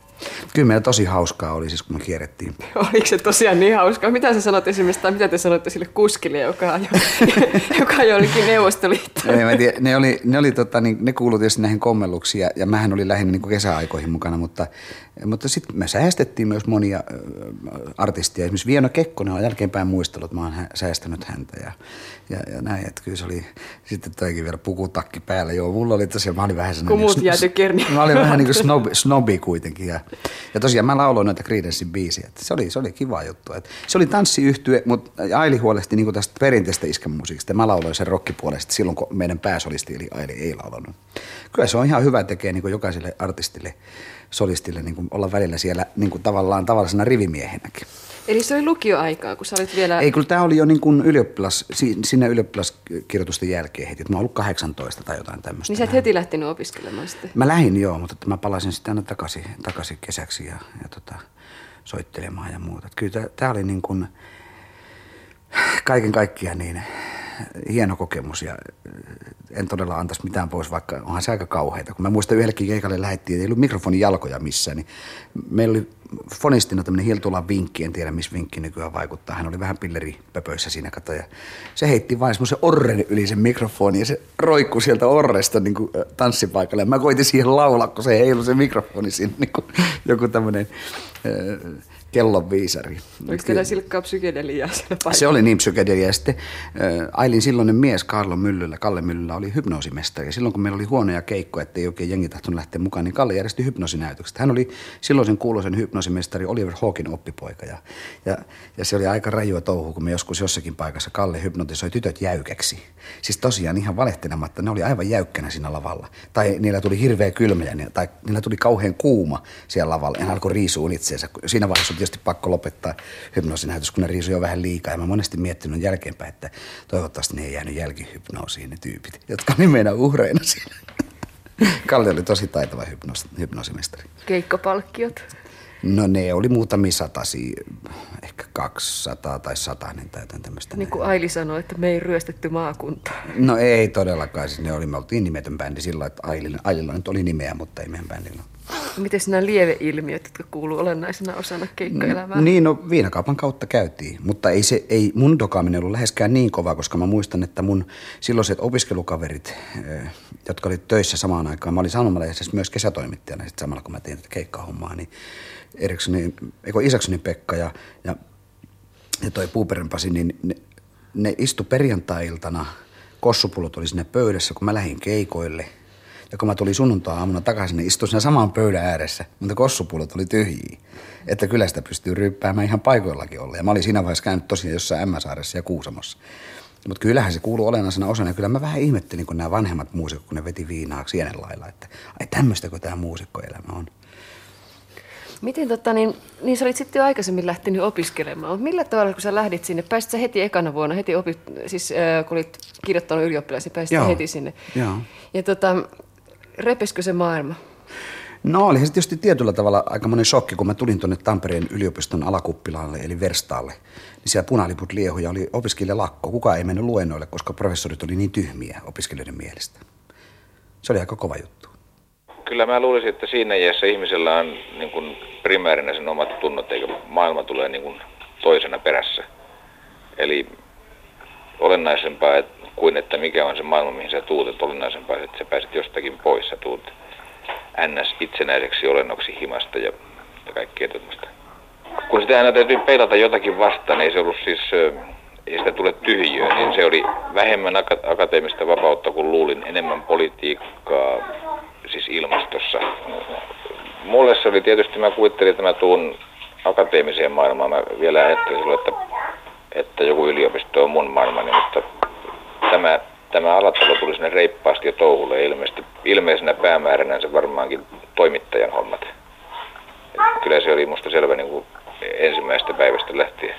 Speaker 3: Kyllä meillä tosi hauskaa oli siis, kun me kierrettiin. <laughs>
Speaker 2: Oliko se tosiaan niin hauskaa? Mitä sä sanoit esimerkiksi, tai mitä te sanoitte sille kuskille, joka ajoi, <laughs> joka ajoi olikin Neuvostoliittoon?
Speaker 3: No, tiedä, ne, oli, ne, oli, tota, niin, ne kuului tietysti näihin kommelluksiin, ja, ja mähän olin lähinnä niin kesäaikoihin mukana, mutta, mutta sitten me säästettiin myös monia artisteja. Esimerkiksi Vieno Kekkonen mä oon jälkeenpäin muistellut, että mä oon säästänyt häntä ja, ja, ja näin, että kyllä se oli sitten toikin vielä pukutakki päällä. Joo, mulla oli tosiaan, mä olin vähän sellainen...
Speaker 2: Kun muut jääty kerni.
Speaker 3: Mä olin vähän niin kuin snobi, snobi kuitenkin ja, ja tosiaan mä lauloin noita Creedencein biisiä, että se oli, se oli kiva juttu. Että se oli tanssiyhtye, mutta Aili huolehti niin tästä perinteistä iskemusiikista. Mä lauloin sen rockipuolesta silloin, kun meidän pääsolisti eli Aili ei laulanut. Kyllä se on ihan hyvä tekee niin jokaiselle artistille solistille niin kuin olla välillä siellä niin kuin tavallaan tavallisena rivimiehenäkin.
Speaker 2: Eli se oli lukioaikaa, kun sä olit vielä...
Speaker 3: Ei, kyllä tämä oli jo niin kuin ylioppilas, sinne ylioppilaskirjoitusten jälkeen heti. Mä oon ollut 18 tai jotain tämmöistä.
Speaker 2: Niin sä et heti lähtenyt opiskelemaan sitten?
Speaker 3: Mä lähdin joo, mutta mä palasin sitten aina takaisin, takaisin kesäksi ja, ja tota, soittelemaan ja muuta. Kyllä tämä oli niin kuin kaiken kaikkiaan niin hieno kokemus ja en todella antaisi mitään pois, vaikka onhan se aika kauheita. Kun mä muistan yhdellekin keikalle lähettiin, ei ollut mikrofonin jalkoja missään, niin meillä oli fonistina tämmöinen Hiltulan vinkki, en tiedä missä vinkki nykyään vaikuttaa. Hän oli vähän pilleripöpöissä siinä kato, ja se heitti vain semmoisen orren yli sen mikrofoni ja se roikkui sieltä orresta niin kuin tanssipaikalle. Ja mä koitin siihen laulaa, kun se heilui se mikrofoni siinä niin kuin joku tämmöinen kellon viisari.
Speaker 2: Oliko teillä silkkaa psykedeliaa
Speaker 3: Se oli niin psykedelia. Ja sitten Ailin silloinen mies Karlo Myllyllä, Kalle Myllyllä oli hypnoosimestari. Ja silloin kun meillä oli huonoja keikkoja, ettei oikein jengi tahtonut lähteä mukaan, niin Kalle järjesti hypnoosinäytökset. Hän oli silloisen kuuluisen hypnoosimestari Oliver Hawkin oppipoika. Ja, ja, ja se oli aika rajua touhu, kun me joskus jossakin paikassa Kalle hypnotisoi tytöt jäykäksi. Siis tosiaan ihan valehtelematta, ne oli aivan jäykkänä siinä lavalla. Tai niillä tuli hirveä kylmä, tai niillä tuli kauhean kuuma siellä lavalla. Ja alkoi riisuun itseensä. Siinä vaiheessa tietysti pakko lopettaa hypnoosinäytös, kun ne riisui jo vähän liikaa. Ja mä monesti miettinyt jälkeenpäin, että toivottavasti ne ei jäänyt jälkihypnoosiin ne tyypit, jotka oli meidän uhreina siinä. <laughs> Kalle oli tosi taitava hypnoos, hypnoosimestari.
Speaker 2: Keikkapalkkiot?
Speaker 3: No ne oli muutamia satasi, ehkä 200 tai satainen tai jotain tämmöistä.
Speaker 2: Niin kuin Aili sanoi, että me ei ryöstetty maakuntaa.
Speaker 3: No ei todellakaan, siis ne oli, me oltiin nimetön bändi sillä että Aililla, Aililla nyt oli nimeä, mutta ei meidän bändillä.
Speaker 2: Miten nämä lieveilmiöt, jotka kuuluu olennaisena osana keikkaelämää?
Speaker 3: Niin, no viinakaupan kautta käytiin, mutta ei, se, ei mun dokaaminen ollut läheskään niin kova, koska mä muistan, että mun silloiset opiskelukaverit, eh, jotka oli töissä samaan aikaan, mä olin sanomalehdessä myös kesätoimittajana sit samalla kun mä tein tätä keikkahommaa, niin Eriksonin, eikö Isaksonin Pekka ja, ja, ja toi Puuperin Pasi, niin ne, ne istu perjantai-iltana, kossupulot oli sinne pöydässä, kun mä lähdin keikoille – ja kun mä tulin sunnuntai-aamuna takaisin, niin istuin siinä saman pöydän ääressä, mutta kossupulot oli tyhjiä. Että kyllä sitä pystyy ryppäämään ihan paikoillakin olla. Ja mä olin siinä vaiheessa käynyt tosiaan jossain M-saaressa ja Kuusamossa. Mutta kyllähän se kuuluu olennaisena osana. Kyllä mä vähän ihmettelin, kun nämä vanhemmat muusikot, kun ne veti viinaa sienen lailla, että ai tämmöistä kuin tämä muusikkoelämä on.
Speaker 2: Miten tota, niin, niin sä olit sitten jo aikaisemmin lähtenyt opiskelemaan, mutta millä tavalla kun sä lähdit sinne, pääsit sä heti ekana vuonna, heti opit, siis äh, kun olit kirjoittanut ylioppilas, niin pääsit heti sinne.
Speaker 3: Joo.
Speaker 2: Ja tota, repeskö se maailma?
Speaker 3: No oli se tietysti tietyllä tavalla aika monen shokki, kun mä tulin tuonne Tampereen yliopiston alakuppilalle, eli Verstaalle. Niin siellä punaliput liehuja oli lakko. Kukaan ei mennyt luennoille, koska professorit oli niin tyhmiä opiskelijoiden mielestä. Se oli aika kova juttu.
Speaker 9: Kyllä mä luulisin, että siinä iässä ihmisellä on niin kuin primäärinä sen omat tunnot, eikä maailma tulee niin kuin toisena perässä. Eli olennaisempaa kuin että mikä on se maailma, mihin sä tuut, että olennaisempaa, että sä pääset jostakin pois, sä tuut ns. itsenäiseksi olennoksi himasta ja, ja kaikkea tuommoista. Kun sitä aina täytyy peilata jotakin vastaan, niin ei se ollut siis, ei sitä tule tyhjiöä, niin se oli vähemmän akateemista vapautta kuin luulin, enemmän politiikkaa, siis ilmastossa. Mulle se oli tietysti, mä kuvittelin, että mä tuun akateemiseen maailmaan. Mä vielä ajattelin silloin, että, että joku yliopisto on mun maailmani, mutta tämä, tämä alatalo tuli sinne reippaasti jo touhulle ilmeisesti. Ilmeisenä päämääränä se varmaankin toimittajan hommat. Et kyllä se oli musta selvä niin kuin ensimmäisestä päivästä lähtien.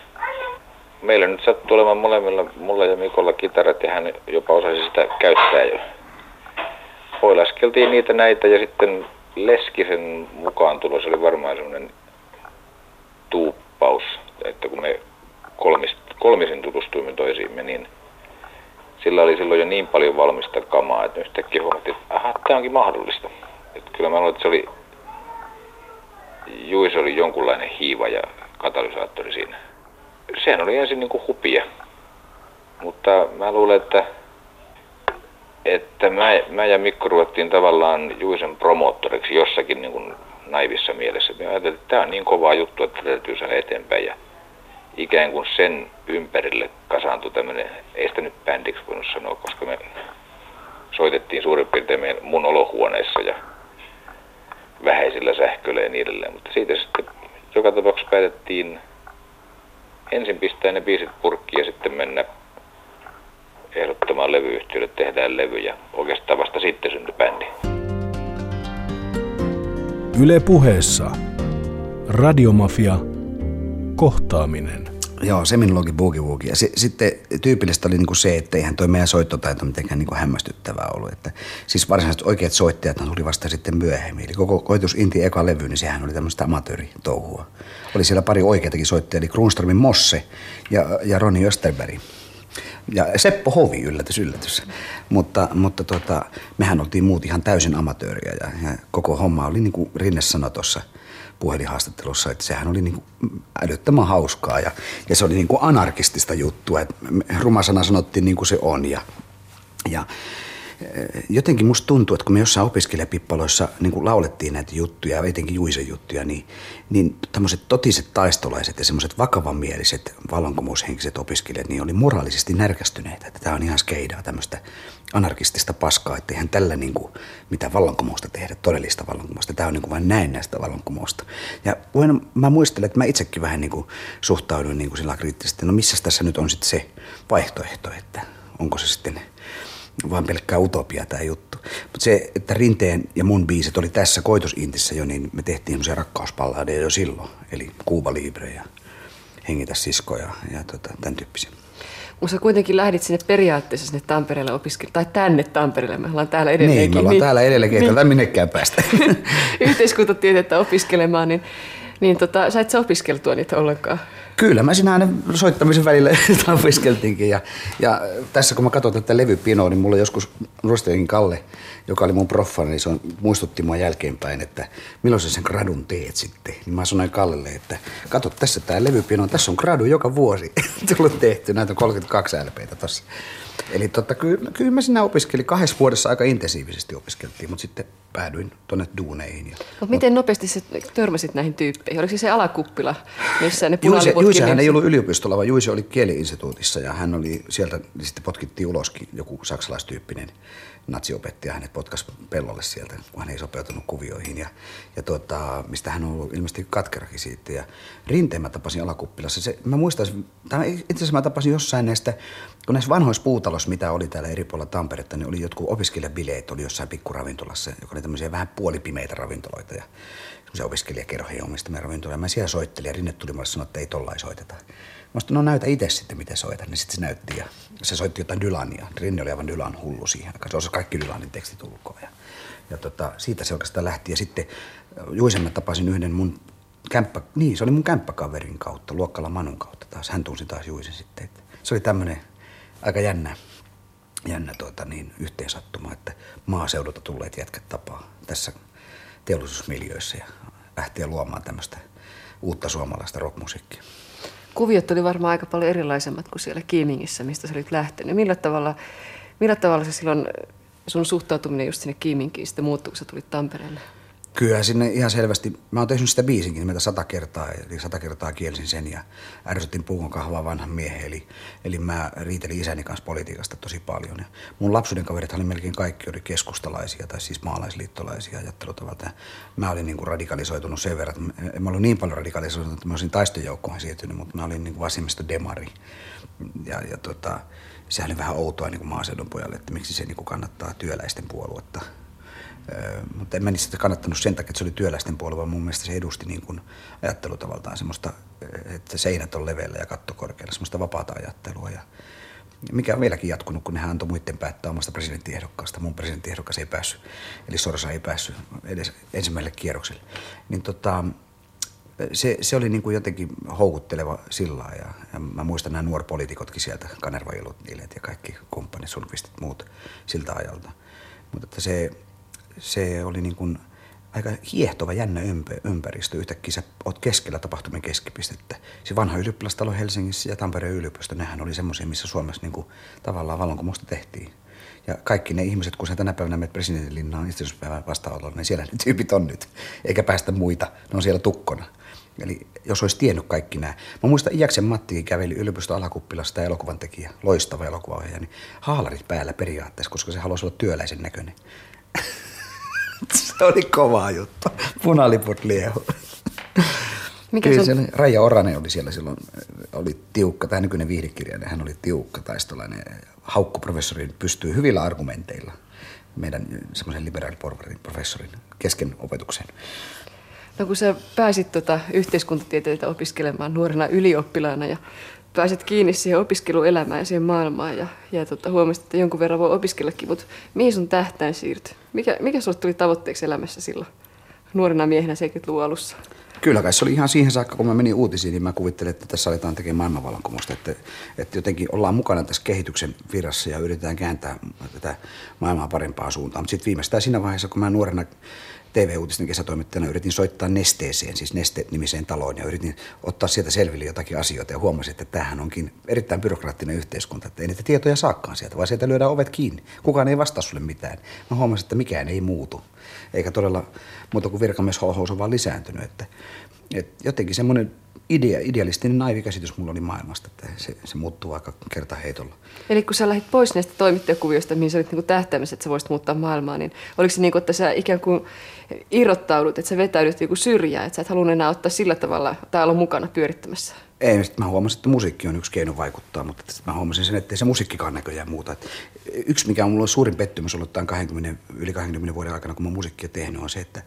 Speaker 9: Meillä nyt sattuu olemaan molemmilla, mulla ja Mikolla kitarat ja hän jopa osasi sitä käyttää jo poilaskeltiin niitä näitä ja sitten Leskisen mukaan tulos oli varmaan semmoinen tuuppaus, että kun me kolmist, kolmisen tutustuimme toisiimme, niin sillä oli silloin jo niin paljon valmista kamaa, että yhtäkkiä huomattiin, että aha, tämä onkin mahdollista. Että kyllä mä luulen, että se oli, Juis oli jonkunlainen hiiva ja katalysaattori siinä. Sehän oli ensin niin kuin hupia, mutta mä luulen, että että mä, mä ja Mikko ruvettiin tavallaan Juisen promoottoriksi jossakin niin kuin naivissa mielessä. Me ajattelin, että tämä on niin kova juttu, että täytyy saada eteenpäin. Ja ikään kuin sen ympärille kasaantui tämmöinen, ei sitä nyt bändiksi voinut sanoa, koska me soitettiin suurin piirtein mun olohuoneessa ja vähäisillä sähköillä ja niin edelleen. Mutta siitä sitten joka tapauksessa päätettiin ensin pistää ne biisit purkkiin ja sitten mennä ehdottamaan levyyhtiölle, tehdään levy ja oikeastaan vasta sitten syntyi bändi.
Speaker 1: Yle puheessa. Radiomafia. Kohtaaminen.
Speaker 3: Joo, se minulla onkin boogie woogie. Ja se, sitten tyypillistä oli niinku se, että eihän toi meidän soittotaito mitenkään niinku hämmästyttävää ollut. Että, siis varsinaisesti oikeat soittajat tuli vasta sitten myöhemmin. Eli koko Koitus Inti eka levy, niin sehän oli tämmöistä amatööritouhua. Oli siellä pari oikeatakin soittajia, eli Kruunströmin Mosse ja, ja Roni Österberg. Ja Seppo Hovi, yllätys, yllätys. Mutta, mutta tota, mehän oltiin muut ihan täysin amatööriä ja, ja koko homma oli niin kuin Rinne sanoi tuossa puhelinhaastattelussa, että sehän oli niin kuin älyttömän hauskaa ja, ja se oli niin kuin anarkistista juttua. Että rumasana sanottiin niin kuin se on ja, ja jotenkin musta tuntuu, että kun me jossain opiskelijapippaloissa niin kuin laulettiin näitä juttuja, etenkin Juisen juttuja, niin, niin tämmöiset totiset taistolaiset ja semmoiset vakavamieliset vallankumoushenkiset opiskelijat, niin oli moraalisesti närkästyneitä, että tämä on ihan skeidaa tämmöistä anarkistista paskaa, että eihän tällä niin kuin, mitä vallankumousta tehdä, todellista vallankumousta. Tämä on niin kuin vain näennäistä vallankumousta. Ja voin, mä muistelen, että mä itsekin vähän niin kuin suhtauduin niin kuin sillä kriittisesti, no missä tässä nyt on sitten se vaihtoehto, että onko se sitten vaan pelkkää utopia tämä juttu. Mutta se, että Rinteen ja mun biisit oli tässä koitusintissä jo, niin me tehtiin semmoisia rakkauspalladeja jo silloin. Eli Kuuba Libre ja Hengitä siskoja ja tota, tämän tyyppisiä.
Speaker 2: Mutta sä kuitenkin lähdit sinne periaatteessa sinne Tampereelle opiskelemaan, tai tänne Tampereelle, me ollaan täällä edelleenkin.
Speaker 3: Niin, me ollaan niin, täällä edelleenkin, niin, ei minnekään päästä. <laughs>
Speaker 2: Yhteiskuntatiedettä opiskelemaan, niin, niin tota, sä et sä opiskeltua niitä ollenkaan?
Speaker 3: Kyllä, mä siinä aina soittamisen välillä <laughs> opiskeltiinkin. Ja, ja, tässä kun mä katson tätä levypinoa, niin mulla joskus Rostein Kalle, joka oli mun proffa, niin se on, muistutti mua jälkeenpäin, että milloin sä sen gradun teet sitten. Niin mä sanoin Kallelle, että kato tässä tää levypino, tässä on gradu joka vuosi <laughs> tullut tehty. Näitä on 32 LPtä tossa. Eli totta, kyllä, kyllä mä siinä opiskelin. Kahdessa vuodessa aika intensiivisesti opiskeltiin, mutta sitten päädyin tuonne duuneihin. Ja,
Speaker 2: Mut miten nopeasti sä törmäsit näihin tyyppeihin? Oliko se alakuppila, missä ne
Speaker 3: Juise, Juise hän ei ollut yliopistolla, vaan Juise oli kieliinstituutissa ja hän oli sieltä, niin sitten potkittiin uloskin joku saksalaistyyppinen natsiopettaja hänet potkas pellolle sieltä, kun hän ei sopeutunut kuvioihin. Ja, ja tuota, mistä hän on ollut ilmeisesti katkerakin siitä. Ja rinteen mä tapasin alakuppilassa. Se, mä muistan, tai itse asiassa mä tapasin jossain näistä, kun näissä vanhoissa puutaloissa, mitä oli täällä eri puolilla Tamperetta, niin oli jotkut opiskelijabileet, oli jossain pikkuravintolassa, joka oli tämmöisiä vähän puolipimeitä ravintoloita. Ja semmoisia opiskelijakerhoja omistamia ravintoloja. Mä siellä soittelin ja Rinne tuli mulle sanoa, että ei tollain soiteta. Mä sanoin, no näytä itse sitten, miten soitat. Niin sitten se näytti ja se soitti jotain Dylania. Rinne oli aivan Dylan hullu siihen aikaan. Se osasi kaikki Dylanin tekstit ulkoa. Ja, ja tota, siitä se oikeastaan lähti. Ja sitten Juisen mä tapasin yhden mun kämppä, niin se oli mun kämppäkaverin kautta, Luokkala Manun kautta taas. Hän tunsi taas Juisen sitten. Että se oli tämmöinen aika jännä, jännä tuota, niin, yhteensattuma, että maaseudulta tulleet jätkät tapaa tässä teollisuusmiljöissä ja lähtee luomaan tämmöistä uutta suomalaista rockmusiikkia
Speaker 2: kuviot oli varmaan aika paljon erilaisemmat kuin siellä Kiimingissä, mistä sä olit lähtenyt. Millä tavalla, millä tavalla se silloin sun suhtautuminen just sinne Kiiminkiin sitten muuttui, kun sä tulit Tampereelle?
Speaker 3: Kyllä sinne ihan selvästi. Mä oon tehnyt sitä biisinkin nimeltä sata kertaa, eli sata kertaa kielsin sen ja ärsytin puukon kahvaa vanhan miehen. Eli, eli mä riitelin isäni kanssa politiikasta tosi paljon. Ja mun lapsuuden kaverit oli melkein kaikki oli keskustalaisia tai siis maalaisliittolaisia ajattelutavalta. Mä olin niin kuin radikalisoitunut sen verran, että mä olin niin paljon radikalisoitunut, että mä olisin taistojoukkoon siirtynyt, mutta mä olin niin kuin vasemmisto demari. Ja, ja tota, sehän oli vähän outoa niin kuin maaseudun pojalle, että miksi se niin kuin kannattaa työläisten puoluetta – mutta en mä niistä kannattanut sen takia, että se oli työläisten puolue, vaan mun mielestä se edusti niin kuin ajattelutavaltaan semmoista, että seinät on leveillä ja katto korkealla, semmoista vapaata ajattelua. Ja mikä on vieläkin jatkunut, kun nehän antoi muiden päättää omasta presidenttiehdokkaasta. Mun presidenttiehdokas ei päässyt, eli Sorsa ei päässyt edes ensimmäiselle kierrokselle. Niin tota, se, se oli niin kuin jotenkin houkutteleva sillä ja, ja mä muistan nämä nuorpoliitikotkin sieltä, Kanerva ja kaikki kumppanit, Sulkvistit muut siltä ajalta. Mutta että se, se oli niin kuin aika hiehtova, jännä ympäristö. Yhtäkkiä sä oot keskellä tapahtumien keskipistettä. Se vanha ylioppilastalo Helsingissä ja Tampereen yliopisto, nehän oli semmoisia, missä Suomessa niin kuin tavallaan vallankumousta tehtiin. Ja kaikki ne ihmiset, kun sä tänä päivänä menet presidentinlinnaan itsenäisyyspäivän vastaanotolla, niin siellä ne tyypit on nyt. Eikä päästä muita, ne on siellä tukkona. Eli jos olisi tiennyt kaikki nämä. Mä muistan Iäksen Mattikin käveli yliopiston alakuppilasta ja elokuvan tekijä, loistava elokuvaohjaaja, niin haalarit päällä periaatteessa, koska se halusi olla työläisen näköinen. <laughs> se oli kova juttu. Punaliput liehu. Mikä Kyllä sun... Raija Oranen oli siellä silloin, oli tiukka, tämä nykyinen viihdekirjainen, hän oli tiukka taistolainen. Haukkuprofessori pystyy hyvillä argumenteilla meidän semmoisen liberaaliporvarin professorin kesken opetuksen.
Speaker 2: No kun sä pääsit tuota yhteiskuntatieteitä opiskelemaan nuorena ylioppilaana ja pääsit kiinni siihen opiskeluelämään ja siihen maailmaan ja, ja tuota, huomasit, että jonkun verran voi opiskellakin, mutta mihin sun tähtäin siirtyi? Mikä, mikä sulle tuli tavoitteeksi elämässä silloin nuorena miehenä 70-luvun alussa?
Speaker 3: Kyllä kai se oli ihan siihen saakka, kun mä menin uutisiin, niin mä kuvittelin, että tässä aletaan tekemään maailmanvallankumousta. Että, että jotenkin ollaan mukana tässä kehityksen virassa ja yritetään kääntää tätä maailmaa parempaan suuntaan. Mutta sitten viimeistään siinä vaiheessa, kun mä nuorena TV-uutisten kesätoimittajana yritin soittaa Nesteeseen, siis Neste-nimiseen taloon, ja yritin ottaa sieltä selville jotakin asioita ja huomasin, että tämähän onkin erittäin byrokraattinen yhteiskunta, että ei niitä tietoja saakaan sieltä, vaan sieltä lyödään ovet kiinni. Kukaan ei vastaa sulle mitään. Mä huomasin, että mikään ei muutu, eikä todella muuta kuin virkamiesholhous on vaan lisääntynyt, että, että jotenkin semmoinen idea, idealistinen naivikäsitys mulla oli maailmasta, että se, se muuttuu aika kertaheitolla.
Speaker 2: Eli kun sä lähdit pois näistä toimittajakuvioista, mihin sä olit niin tähtäimessä, että sä voisit muuttaa maailmaa, niin oliko se niin kuin, että sä ikään kuin irrottaudut, että sä vetäydyt joku syrjään, että sä et halunnut enää ottaa sillä tavalla olla mukana pyörittämässä?
Speaker 3: Ei, sitten mä huomasin, että musiikki on yksi keino vaikuttaa, mutta mä huomasin sen, että ei se musiikkikaan näköjään muuta. Että yksi, mikä on mulla suurin pettymys ollut tämän 20, yli 20 vuoden aikana, kun mä musiikkia tehnyt, on se, että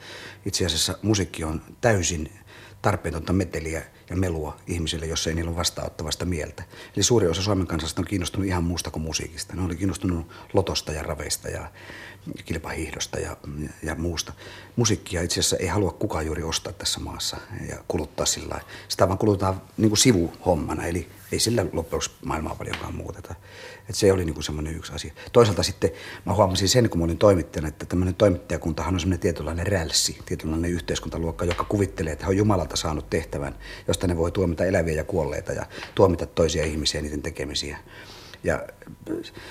Speaker 3: itse asiassa musiikki on täysin tarpeetonta meteliä ja melua ihmisille, jos ei niillä ole vastaanottavasta mieltä. Eli suuri osa Suomen kansasta on kiinnostunut ihan muusta kuin musiikista. Ne oli kiinnostunut lotosta ja raveista ja kilpahiihdosta ja, ja muusta. Musiikkia itse asiassa ei halua kukaan juuri ostaa tässä maassa ja kuluttaa sillä Sitä vaan kulutetaan niin kuin sivuhommana, eli ei sillä loppujen maailmaa paljonkaan muuteta. Et se oli niin kuin semmoinen yksi asia. Toisaalta sitten mä huomasin sen, kun mä olin toimittajana, että tämmöinen toimittajakuntahan on semmoinen tietynlainen rälssi, tietynlainen yhteiskuntaluokka, joka kuvittelee, että he on Jumalalta saanut tehtävän, josta ne voi tuomita eläviä ja kuolleita ja tuomita toisia ihmisiä niiden tekemisiä. Ja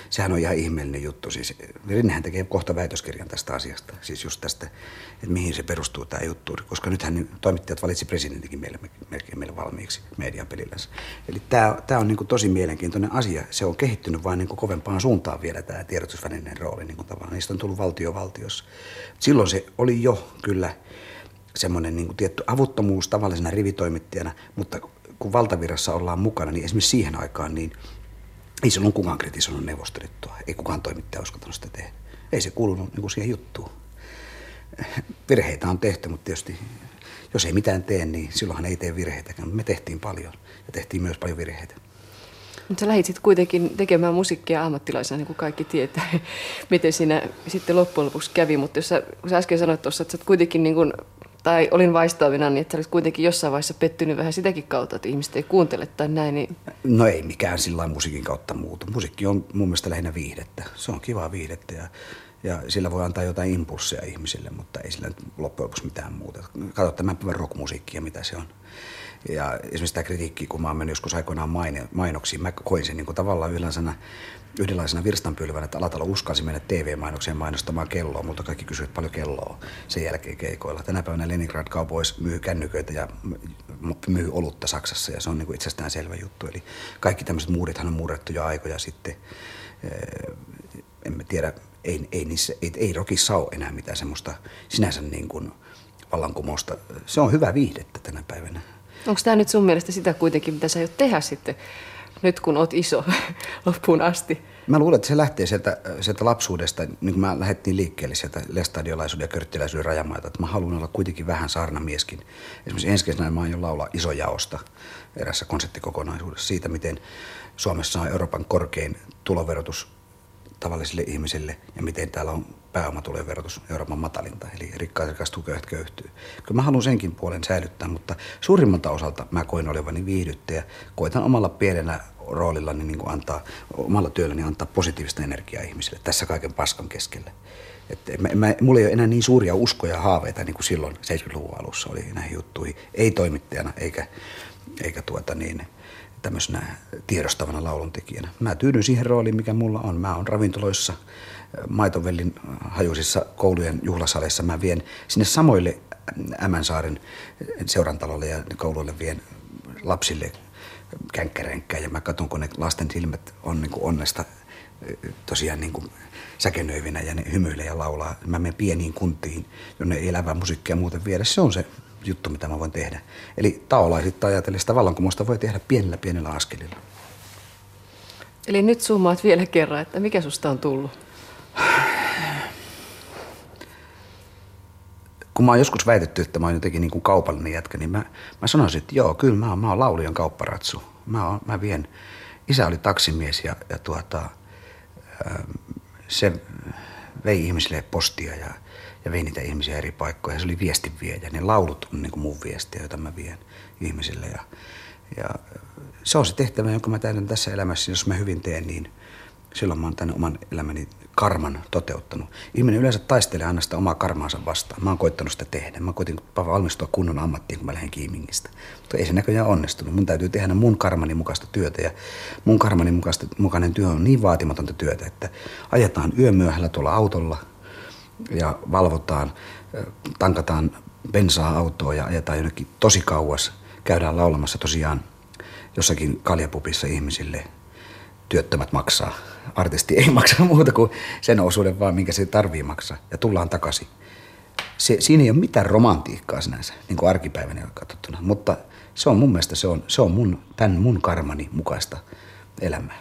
Speaker 3: sehän on ihan ihmeellinen juttu. Siis Rinnehän tekee kohta väitöskirjan tästä asiasta, siis just tästä, että mihin se perustuu tämä juttu. Koska nythän toimittajat valitsi presidentinkin meille, melkein meille valmiiksi median pelillänsä. Eli tämä, tämä on niin tosi mielenkiintoinen asia. Se on kehittynyt vain niin kovempaan suuntaan vielä tämä tiedotusvälineen rooli. Niin tavallaan. Niistä on tullut valtio valtiossa. Silloin se oli jo kyllä semmoinen niin tietty avuttomuus tavallisena rivitoimittajana, mutta kun valtavirrassa ollaan mukana, niin esimerkiksi siihen aikaan, niin ei silloin kukaan kritisoinut neuvostoliittoa. Ei kukaan toimittaja uskaltanut sitä tehdä. Ei se kuulunut niin kuin siihen juttuun. Virheitä on tehty, mutta tietysti jos ei mitään tee, niin silloinhan ei tee virheitäkään. Me tehtiin paljon ja tehtiin myös paljon virheitä.
Speaker 2: Mutta sä lähdit sitten kuitenkin tekemään musiikkia ammattilaisena, niin kuin kaikki tietää, <laughs> miten siinä sitten loppujen lopuksi kävi. Mutta jos sä, kun sä äsken sanoit tuossa, että sä kuitenkin niin kuin tai olin vaistaavina, niin että olit kuitenkin jossain vaiheessa pettynyt vähän sitäkin kautta, että ihmiset ei kuuntele tai näin. Niin...
Speaker 3: No ei mikään sillä musiikin kautta muutu. Musiikki on mun mielestä lähinnä viihdettä. Se on kivaa viihdettä ja, ja sillä voi antaa jotain impulsseja ihmisille, mutta ei sillä loppujen lopuksi mitään muuta. Katso tämän päivän rockmusiikkia, mitä se on. Ja esimerkiksi tämä kritiikki, kun mä oon mennyt joskus aikoinaan mainoksiin, mä koin sen niin kuin tavallaan yhdellä yhdenlaisena virstanpylvänä, että Alatalo uskalsi mennä TV-mainokseen mainostamaan kelloa, mutta kaikki kysyivät paljon kelloa sen jälkeen keikoilla. Tänä päivänä Leningrad Cowboys myy kännyköitä ja myy olutta Saksassa ja se on niin kuin itsestään selvä juttu. Eli kaikki tämmöiset muurithan on murrettu jo aikoja sitten. Emme tiedä, ei, ei, niissä, ei, ei rockissa ole enää mitään semmoista sinänsä niin kuin vallankumousta. Se on hyvä viihdettä tänä päivänä.
Speaker 2: Onko tämä nyt sun mielestä sitä kuitenkin, mitä sä aiot tehdä sitten nyt kun oot iso <laughs> loppuun asti?
Speaker 3: Mä luulen, että se lähtee sieltä, sieltä lapsuudesta, niin kuin mä lähdettiin liikkeelle sieltä lestadiolaisuuden ja körttiläisyyden rajamaita, että mä haluan olla kuitenkin vähän saarnamieskin. Esimerkiksi ensi kesänä mä aion laulaa isojaosta erässä konserttikokonaisuudessa siitä, miten Suomessa on Euroopan korkein tuloverotus tavallisille ihmisille ja miten täällä on pääomatulojen verotus Euroopan matalinta, eli rikkaat rikastuu, köyhät köyhtyy. Kyllä mä haluan senkin puolen säilyttää, mutta suurimmalta osalta mä koin olevani viihdyttäjä. Koitan omalla pienellä roolillani niin kuin antaa, omalla työlläni antaa positiivista energiaa ihmisille tässä kaiken paskan keskellä. Että mä, mä, mulla ei ole enää niin suuria uskoja ja haaveita niin kuin silloin 70-luvun alussa oli näihin juttuihin. Ei toimittajana eikä, eikä tuota niin, tämmöisenä tiedostavana lauluntekijänä. Mä tyydyn siihen rooliin, mikä mulla on. Mä oon ravintoloissa, maitovellin hajuisissa koulujen juhlasaleissa. Mä vien sinne samoille Ämänsaaren seurantalolle ja koululle vien lapsille känkkäränkkää ja mä katson, kun ne lasten silmät on niin kuin onnesta tosiaan niin kuin säkenöivinä ja ne hymyilee ja laulaa. Mä menen pieniin kuntiin, jonne ei elävää musiikkia muuten viedä. Se on se juttu, mitä mä voin tehdä. Eli taolaisittain ajatellen sitä vallankumousta voi tehdä pienellä pienellä askelilla.
Speaker 2: Eli nyt summaat vielä kerran, että mikä susta on tullut?
Speaker 3: Kun mä oon joskus väitetty, että mä oon jotenkin niin kuin kaupallinen jätkä, niin mä, mä sanoisin, että joo, kyllä mä oon, mä oon laulujan kaupparatsu. Mä, oon, mä vien, isä oli taksimies ja, ja tuota, ähm, se vei ihmisille postia ja, ja vei niitä ihmisiä eri paikkoja. Se oli viestinviejä. Ne laulut on niin kuin mun viestiä, joita mä vien ihmisille. Ja, ja se on se tehtävä, jonka mä täytän tässä elämässä. Jos mä hyvin teen, niin silloin mä oon tämän oman elämäni karman toteuttanut. Ihminen yleensä taistelee aina sitä omaa karmaansa vastaan. Mä oon koittanut sitä tehdä. Mä koitin valmistua kunnon ammattiin, kun mä lähdin Kiimingistä. Mutta ei se näköjään onnistunut. Mun täytyy tehdä mun karmani mukaista työtä. Ja mun karmani mukaista, mukainen työ on niin vaatimatonta työtä, että ajetaan yömyöhällä tuolla autolla ja valvotaan, tankataan bensaa autoa ja ajetaan jonnekin tosi kauas. Käydään laulamassa tosiaan jossakin kaljapupissa ihmisille – työttömät maksaa. Artisti ei <laughs> maksa muuta kuin sen osuuden vaan, minkä se tarvii maksaa. Ja tullaan takaisin. Se, siinä ei ole mitään romantiikkaa sinänsä, niin kuin arkipäivänä katsottuna. Mutta se on mun mielestä, se on, se on mun, tämän mun karmani mukaista elämää.